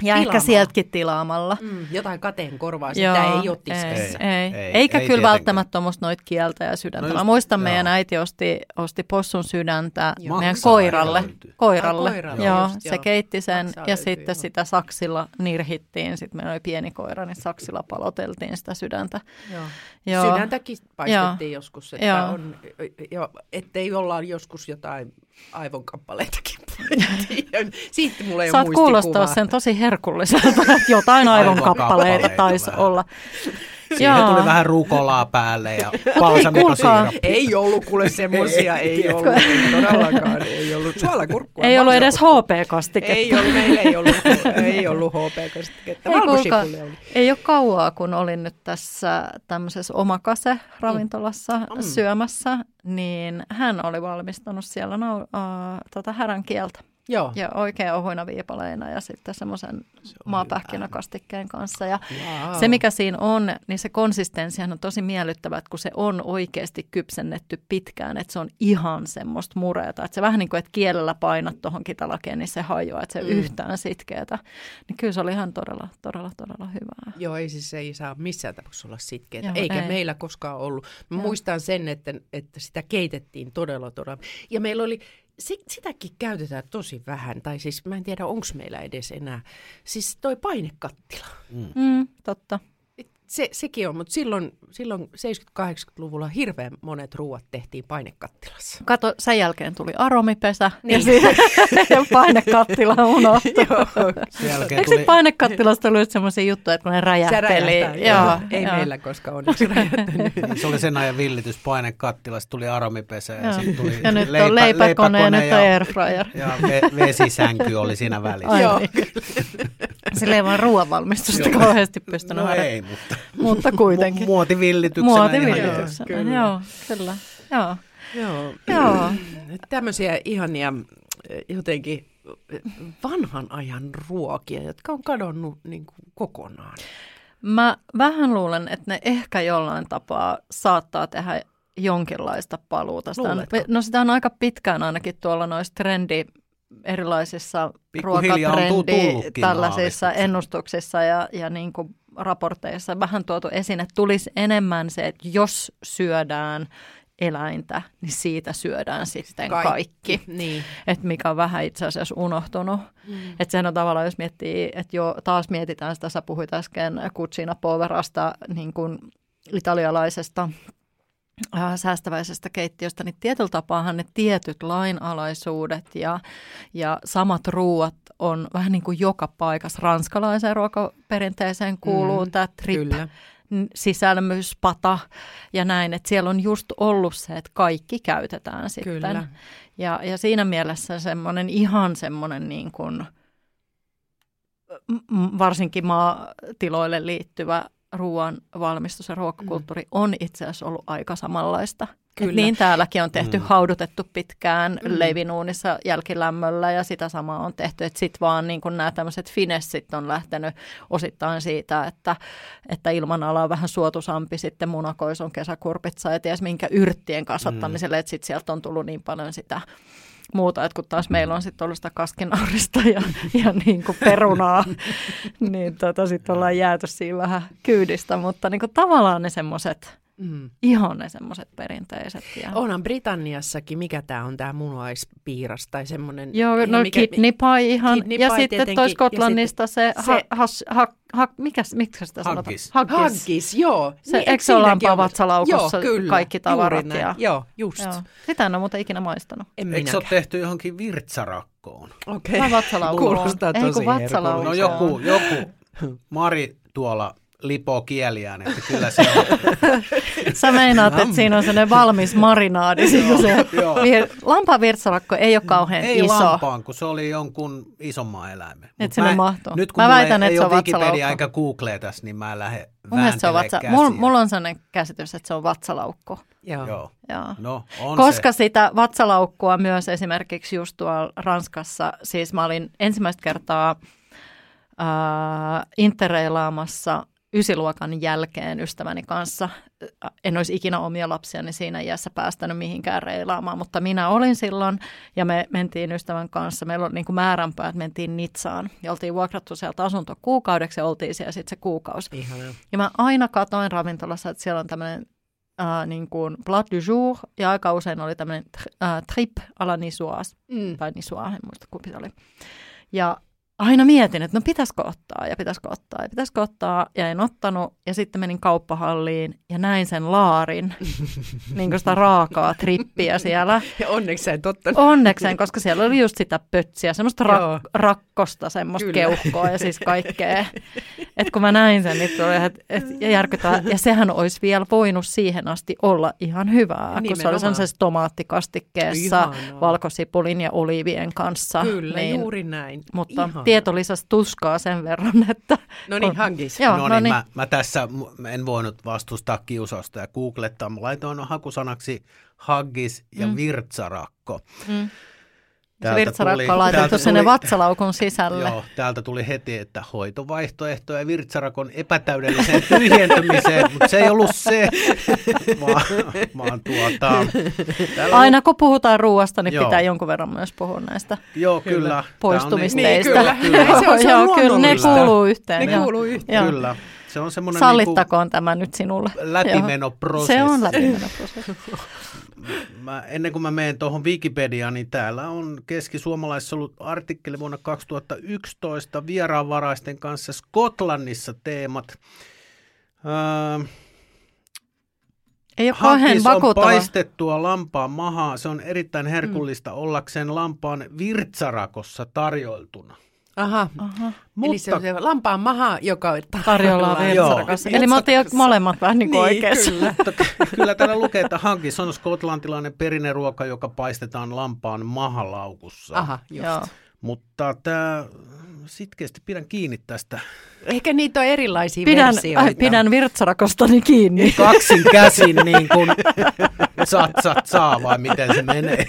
ja ehkä tilaamalla. sieltäkin tilaamalla. mm, jotain kateen korvaa, sitä ei ole tiskissä. Ei, ei. Ei, ei, ei, Eikä ei kyllä välttämättä tuommoista noita kieltä ja sydäntä. No just- Mä muistan, joo. meidän äiti osti, osti possun sydäntä Joo. meidän Maksaa koiralle. löytyy. koiralle. Ai, koiralle, joo, just, se joo. keitti sen Maksaa ja löytyy, sitten joo. sitä saksilla nirhittiin. Sitten meillä oli pieni koira, niin saksilla paloteltiin sitä sydäntä. Joo. Joo. Sydäntäkin paistettiin joskus, että Joo. on, jo, ettei olla joskus jotain aivonkappaleitakin. (laughs) Siitä mulla ei Saat ole kuulostaa sen tosi herkulliselta, että jotain aivonkappaleita taisi vähän. olla. (laughs) Siihen tuli vähän rukolaa päälle ja (laughs) kuulkaa. balsamikosiirappi. Ei ollut kuule semmoisia, ei, ei ollut, ei todellakaan, ei ollut suolakurkkua. Ei ollut edes. HP-kastiketta. Ei ollut, meillä ei ollut, ei ollut HP-kastiketta. Ei, oli. ei ole kauaa, kun olin nyt tässä tämmöisessä omakase-ravintolassa mm. Mm. syömässä, niin hän oli valmistanut siellä nau, äh, tota härän kieltä. Joo. Ja oikein ohuina viipaleina ja sitten semmoisen maapähkinäkastikkeen kanssa. Ja Wow. se, mikä siinä on, niin se konsistenssihan on tosi miellyttävä, että kun se on oikeasti kypsennetty pitkään, että se on ihan semmoista mureeta. Että se vähän niin kuin, että kielellä painat tuohon kitalakeen, niin se hajoaa, että se mm. Yhtään sitkeätä. Niin kyllä se oli ihan todella, todella, todella hyvää. Joo, ei siis ei saa missään tapauksessa olla sitkeää, Joo, eikä ei. meillä koskaan ollut. Mä muistan sen, että, että sitä keitettiin todella, todella. Ja meillä oli, sitäkin käytetään tosi vähän, tai siis mä en tiedä, onko meillä edes enää. Siis toi painekattila. Mm, totta. Se, sekin on, mutta silloin, silloin 70-80-luvulla hirveän monet ruuat tehtiin painekattilassa. Kato, sen jälkeen tuli aromipesä ja, Niin. siitä, (laughs) ja painekattila unohtui. Sen jälkeen Eikö tuli, painekattilasta ollut sellaisia juttuja, että kun ne räjähteli? räjähtää, joo. Ei joo. meillä koskaan onneksi räjähtänyt. (laughs) se oli sen ajan villitys painekattilasta, tuli aromipesä ja Joo. sitten tuli Ja nyt leipä, on leipäkone ja nyt on ja, airfryer. (laughs) ja ve, vesisänky oli siinä välissä. Ai Joo. niin. Sillä ei vaan ruoanvalmistusta Joo. kauheasti pystynyt No ei, mutta (laughs) mutta kuitenkin. mu- muotivillityksenä. ihan Muotivillityksenä, Kyllä. joo, kyllä. Joo. Joo. Joo. (clears throat) Tämmöisiä ihania eh, jotenkin eh, vanhan ajan ruokia, jotka on kadonnut niin kuin kokonaan. Mä vähän luulen, että ne ehkä jollain tapaa saattaa tehdä jonkinlaista paluuta. Sitä on, no sitä on aika pitkään ainakin tuolla noissa trendi erilaisissa ruokatrendi tällaisissa ennustuksissa ja, ja niin kuin raporteissa vähän tuotu esiin, että tulisi enemmän se, että jos syödään eläintä, niin siitä syödään sitten kaikki. kaikki. Niin. Että mikä on vähän itse asiassa unohtunut. Mm. Että sehän on tavallaan, jos miettii, että jo taas mietitään sitä, sä puhuit äsken Cucina Poverasta, niin kuin italialaisesta säästäväisestä keittiöstä, niin tietyllä tapaahan ne tietyt lainalaisuudet ja, ja samat ruuat on vähän niin kuin joka paikassa. Ranskalaiseen ruokaperinteeseen kuuluu mm, tämä trip, Kyllä. n- sisälmyspata ja näin, että siellä on just ollut se, että kaikki käytetään sitten. Kyllä. Ja, ja siinä mielessä semmoinen ihan semmoinen niin kuin, varsinkin maatiloille liittyvä ruoan valmistus ja ruokakulttuuri on itse asiassa ollut aika samanlaista. Et Kyllä. niin täälläkin on tehty, Mm. mm. haudutettu pitkään Mm. mm. leivinuunissa jälkilämmöllä ja sitä samaa on tehty. Että sitten vaan niin kun nämä tämmöiset finessit on lähtenyt osittain siitä, että, että ilmanala on vähän suotuisampi sitten munakoison kesäkurpitsa ja ties minkä yrttien kasvattamiselle, mm. että sitten sieltä on tullut niin paljon sitä muuta, että kun taas meillä on sitten ollut sitä kaskinaurista ja, ja niin kuin perunaa, (laughs) niin tota, sitten ollaan jääty siinä vähän kyydistä, mutta niin kuin tavallaan ne semmoiset Mm. Ihan ne semmoiset perinteiset. Ja... Onhan Britanniassakin, mikä tämä on tämä munuaispiiras tai semmoinen... Joo, no mikä, kidney pie ihan. Kidney ja pie sitten toi Skotlannista se, se ha, has, ha, ha, mikä, miksi sitä sanotaan? Haggis. Haggis, joo. Se, niin, eikö se ole lampaa vatsalaukussa joo, kyllä, kaikki tavarat? Ja, joo, just. Joo. Sitä en ole muuten ikinä maistanut. En eikö se ole tehty johonkin virtsarakkoon? Okei. Okay. Vatsalaukkoon. Kuulostaa tosi No joku, joku Mari tuolla lipoo kieliään, että kyllä se on. Sä meinaat, että siinä on sellainen valmis marinaadi. joo, se vir- lampaan ei ole kauhean ei iso. Ei lampaan, kun se oli jonkun isomman eläimen. Että sinne mahtuu. Nyt kun mä väitän, että se on Wikipedia eikä Google tässä, niin mä lähden se on vatsa... Mulla mul on sellainen käsitys, että se on vatsalaukko. Joo. Joo. Joo. No, on Koska se. sitä vatsalaukkua myös esimerkiksi just tuolla Ranskassa, siis mä olin ensimmäistä kertaa äh, interreilaamassa ysiluokan jälkeen ystäväni kanssa. En olisi ikinä omia lapsiani siinä iässä päästänyt mihinkään reilaamaan, mutta minä olin silloin ja me mentiin ystävän kanssa. Meillä oli niin kuin määränpää, että mentiin Nitsaan ja oltiin vuokrattu sieltä asunto kuukaudeksi ja oltiin siellä sitten se kuukausi. Ihana. Ja mä aina katoin ravintolassa, että siellä on tämmöinen äh, niin kuin plat du jour ja aika usein oli tämmöinen äh, trip à la niçoise, mm. tai niçoise, en muista kumpi se oli. Ja aina mietin, että no pitäisikö ottaa ja pitäisikö ottaa ja pitäisikö ottaa ja en ottanut. Ja sitten menin kauppahalliin ja näin sen laarin, (laughs) niin kuin sitä raakaa trippiä siellä. Ja onneksi sä et ottanut. Onneksi koska siellä oli just sitä pötsiä, semmoista rak- rakkosta, semmoista Kyllä. keuhkoa ja siis kaikkea. (laughs) Että kun mä näin sen, niin tuli, et, et, ja järkytää. Ja sehän olisi vielä voinut siihen asti olla ihan hyvää, Nimenomaan. kun se oli sellaisessa tomaattikastikkeessa, Ihanaa. valkosipulin ja olivien kanssa. Kyllä, niin, juuri näin. Mutta Ihanaa tieto lisäsi tuskaa sen verran, (laughs) että... No niin, hankis. Joo, no, no niin, niin. Mä, mä tässä en voinut vastustaa kiusausta ja googlettaa. Mä laitoin hakusanaksi haggis ja mm. virtsarakko. Mm. Virtsarakko on laitettu tuli, sinne vatsalaukun sisälle. Joo, täältä tuli heti, että hoitovaihtoehtoja virtsarakon epätäydelliseen tyhjentymiseen, mutta se ei ollut se, (laughs) vaan, vaan tuota... Aina kun puhutaan ruoasta, niin joo. pitää jonkun verran myös puhua näistä joo, kyllä. poistumisteistä. Niin, kyllä. (laughs) kyllä. se on, se on joo, kyllä, ne kuuluu yhteen. Ne kuuluu yhteen. Kyllä. Se on semmoinen Sallittakoon niin tämä nyt sinulle. Läpimenoprosessi. Se on läpimenoprosessi. (laughs) mä, ennen kuin mä menen tuohon Wikipediaan, niin täällä on keskisuomalaisessa ollut artikkeli vuonna 2011 vieraanvaraisten kanssa Skotlannissa teemat. Öö, ei ole vakuuttava. on paistettua lampaan mahaa. Se on erittäin herkullista mm. ollakseen lampaan virtsarakossa tarjoiltuna. Aha. Aha. Mutta, Eli se on se lampaan maha, joka tarjolla (laughs) on Eli me oltiin molemmat vähän niin kuin niin, oikeassa. Kyllä. (laughs) Mutta kyllä täällä lukee, että hankis on skotlantilainen perinneruoka, joka paistetaan lampaan mahalaukussa. Aha, just. Joo. Mutta tämä sitkeästi pidän kiinni tästä. Ehkä niitä on erilaisia pidän, versioita. Ai, pidän virtsarakostani kiinni. Kaksin käsin niin kuin sat, sat, saa vai miten se menee.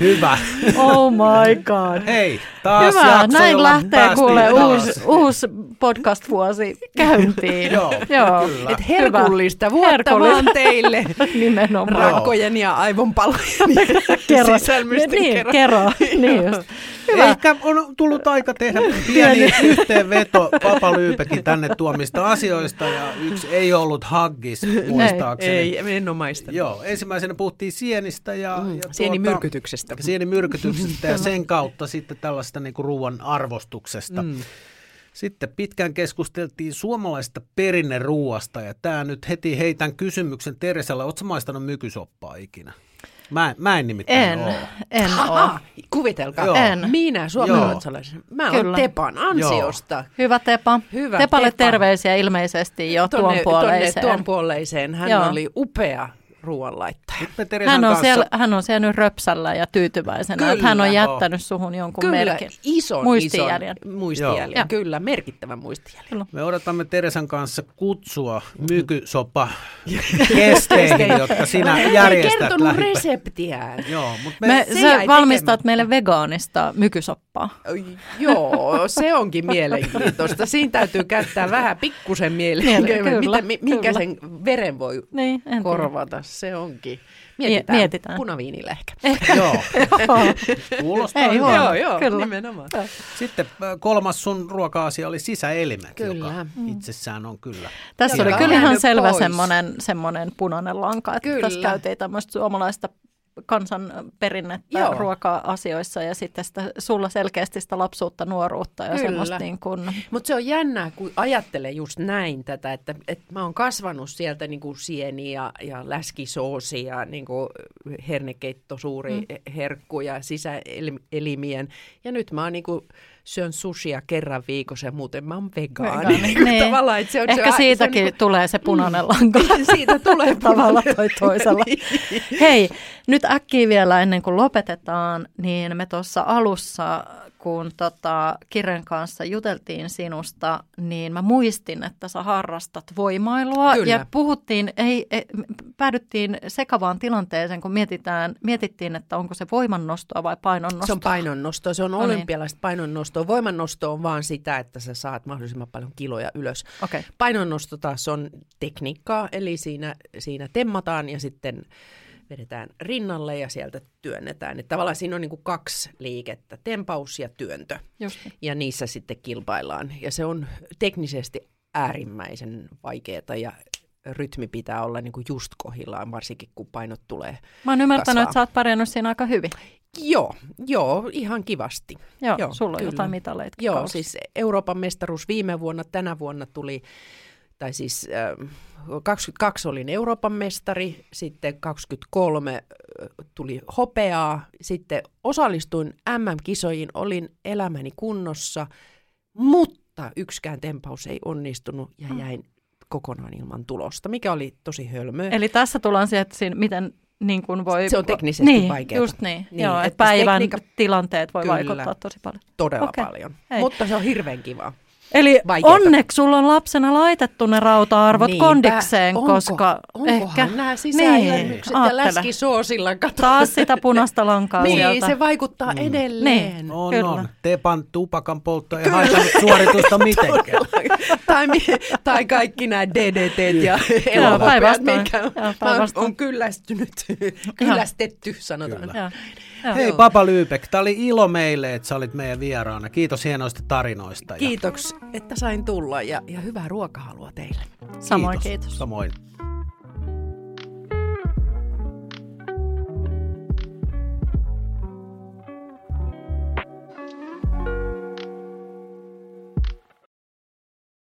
Hyvä. Oh my god. Hei, taas Hyvä, jakso, näin lähtee kuule uusi, uusi podcast-vuosi käyntiin. Joo, Joo. kyllä. Et herkullista vuotta herkullista. vaan teille. Nimenomaan. Rakkojen ja aivonpalojen kerro. Niin, kerro. Niin just. Hyvä. Ehkä on tullut aika tehdä pieni (laughs) yhteenveto Papa Lyypekin tänne tuomista asioista ja yksi ei ollut haggis muistaakseni. Ei, ei en ole maistanut. Joo, ensimmäisenä puhuttiin sienistä ja, mm, ja sienimyrkytyksestä. Tuota, sienimyrkytyksestä ja sen (laughs) kautta sitten tällaista niin kuin ruoan arvostuksesta. Mm. Sitten pitkään keskusteltiin suomalaista perinneruuasta ja tämä nyt heti heitän kysymyksen Teresalle. Oletko maistanut mykysoppaa ikinä? Mä, mä en nimittäin En, ole. en ole. Kuvitelkaa. Joo. En. Minä suomalaisalaisen. Mä olen Tepan ansiosta. Joo. Hyvä Tepa. Hyvä Tepalle Tepa. terveisiä ilmeisesti jo tonne, tuon puoleiseen. Tuon puoleiseen. Hän Joo. oli upea ruoanlaittaja. Hän on, siellä, hän on siellä nyt röpsällä ja tyytyväisenä, kyllä. että hän on jättänyt oh. suhun jonkun kyllä, merkin. Ison, muistijäljen. Ison muistijäljen, Joo. kyllä, merkittävän muistijäljen. Kyllä. Me odotamme Teresan kanssa kutsua mykysopa (laughs) kesteihin, jotka sinä järjestät. Ei kertonut reseptiään. Joo, mutta me, me, sä valmistat tekemättä. meille vegaanista mykysoppaa. Joo, se onkin mielenkiintoista. Siinä täytyy käyttää vähän pikkusen mielenkiintoista, minkä sen veren voi Niin, korvata. Se onkin. Mietitään. mietitään. Punaviinillä ehkä. Ehkä. (laughs) Joo, kuulostaa Ei hyvältä. joo, joo, kyllä. nimenomaan. Sitten äh, kolmas sun ruoka-asia oli sisäelimet, Kyllä. joka itsessään on kyllä. Tässä oli on kyllä ihan selvä semmoinen, semmoinen punainen lanka, että Kyllä. tässä käytiin tämmöistä suomalaista kansanperinnettä Joo. ruoka-asioissa ja sitten sitä, sulla selkeästi sitä lapsuutta, nuoruutta ja Kyllä. semmoista niin kuin, Mutta se on jännää, kun ajattelee just näin tätä, että, että mä oon kasvanut sieltä niin kuin sieni ja, ja läskisoosi ja niin kuin hernekeitto, suuri mm. herkku ja sisäelimien. Ja nyt mä oon niin kuin, syön sushia kerran viikossa ja muuten mä oon vegaani. Vegaani, (laughs) Niin. niin. Tavallaan, että se on, Ehkä se, siitäkin se on niin tulee se punainen lanka. (laughs) kuin, siitä tulee (laughs) tavalla tai toisella. Niin. Hei, nyt äkkiä vielä ennen kuin lopetetaan, niin me tuossa alussa, kun tota Kiren kanssa juteltiin sinusta, niin mä muistin, että sä harrastat voimailua. Kyllä. Ja puhuttiin, ei, ei, päädyttiin sekavaan tilanteeseen, kun mietitään, mietittiin, että onko se voimannostoa vai painonnostoa. Se on painonnosto, se on No niin. olympialaista painonnostoa. Voimannosto on vaan sitä, että sä saat mahdollisimman paljon kiloja ylös. Okei. Painonnosto taas on tekniikkaa, eli siinä, siinä temmataan ja sitten vedetään rinnalle ja sieltä työnnetään. Että tavallaan siinä on niin kuin kaksi liikettä, tempaus ja työntö. Just. Ja niissä sitten kilpaillaan. Ja se on teknisesti äärimmäisen vaikeaa ja rytmi pitää olla niin kuin just kohillaan, varsinkin kun painot tulee. Mä oon ymmärtänyt, Kasvaa. että sä oot pärjännyt siinä aika hyvin. Joo, joo, ihan kivasti. Joo, Joo, sulla on kyllä. jotain mitaleita. Joo, kausi. siis Euroopan mestaruus viime vuonna, tänä vuonna tuli, tai siis äh, 22 olin Euroopan mestari, sitten 23 äh, tuli hopeaa, sitten osallistuin MM-kisoihin, olin elämäni kunnossa, mutta yksikään tempaus ei onnistunut ja Mm. jäin kokonaan ilman tulosta, mikä oli tosi hölmöä. Eli tässä tullaan siihen, että siinä, miten niin kuin voi... Se on teknisesti niin, vaikeaa. just niin. Niin, Joo, että päivän tekniikka- tilanteet voi Kyllä. vaikuttaa tosi paljon. Todella Okei. paljon, Hei. mutta se on hirveän kiva. Eli Vaikeeta. onneksi sulla on lapsena laitettu ne rauta-arvot Niinpä. kondikseen, Onko- koska Onkohan ehkä nämä sisäilmykset Niin, ja läskisoosilla kato. taas sitä punaista lankaa Niin, sieltä. se vaikuttaa edelleen. On, Kyllä. on. Tepan tupakan poltto ei haitannut suoritusta (laughs) mitenkään. tai, mi- tai kaikki nämä DDT ja päinvastoin. mikä on, on kyllästynyt, kyllästetty sanotaan. Kyllä. Joo. Joo. Hei Papa Lyypek, tämä oli ilo meille, että sä olit meidän vieraana. Kiitos hienoista tarinoista. ja Kiitos, että sain tulla ja, ja hyvää ruokahalua teille. Samoin kiitos. Samoin.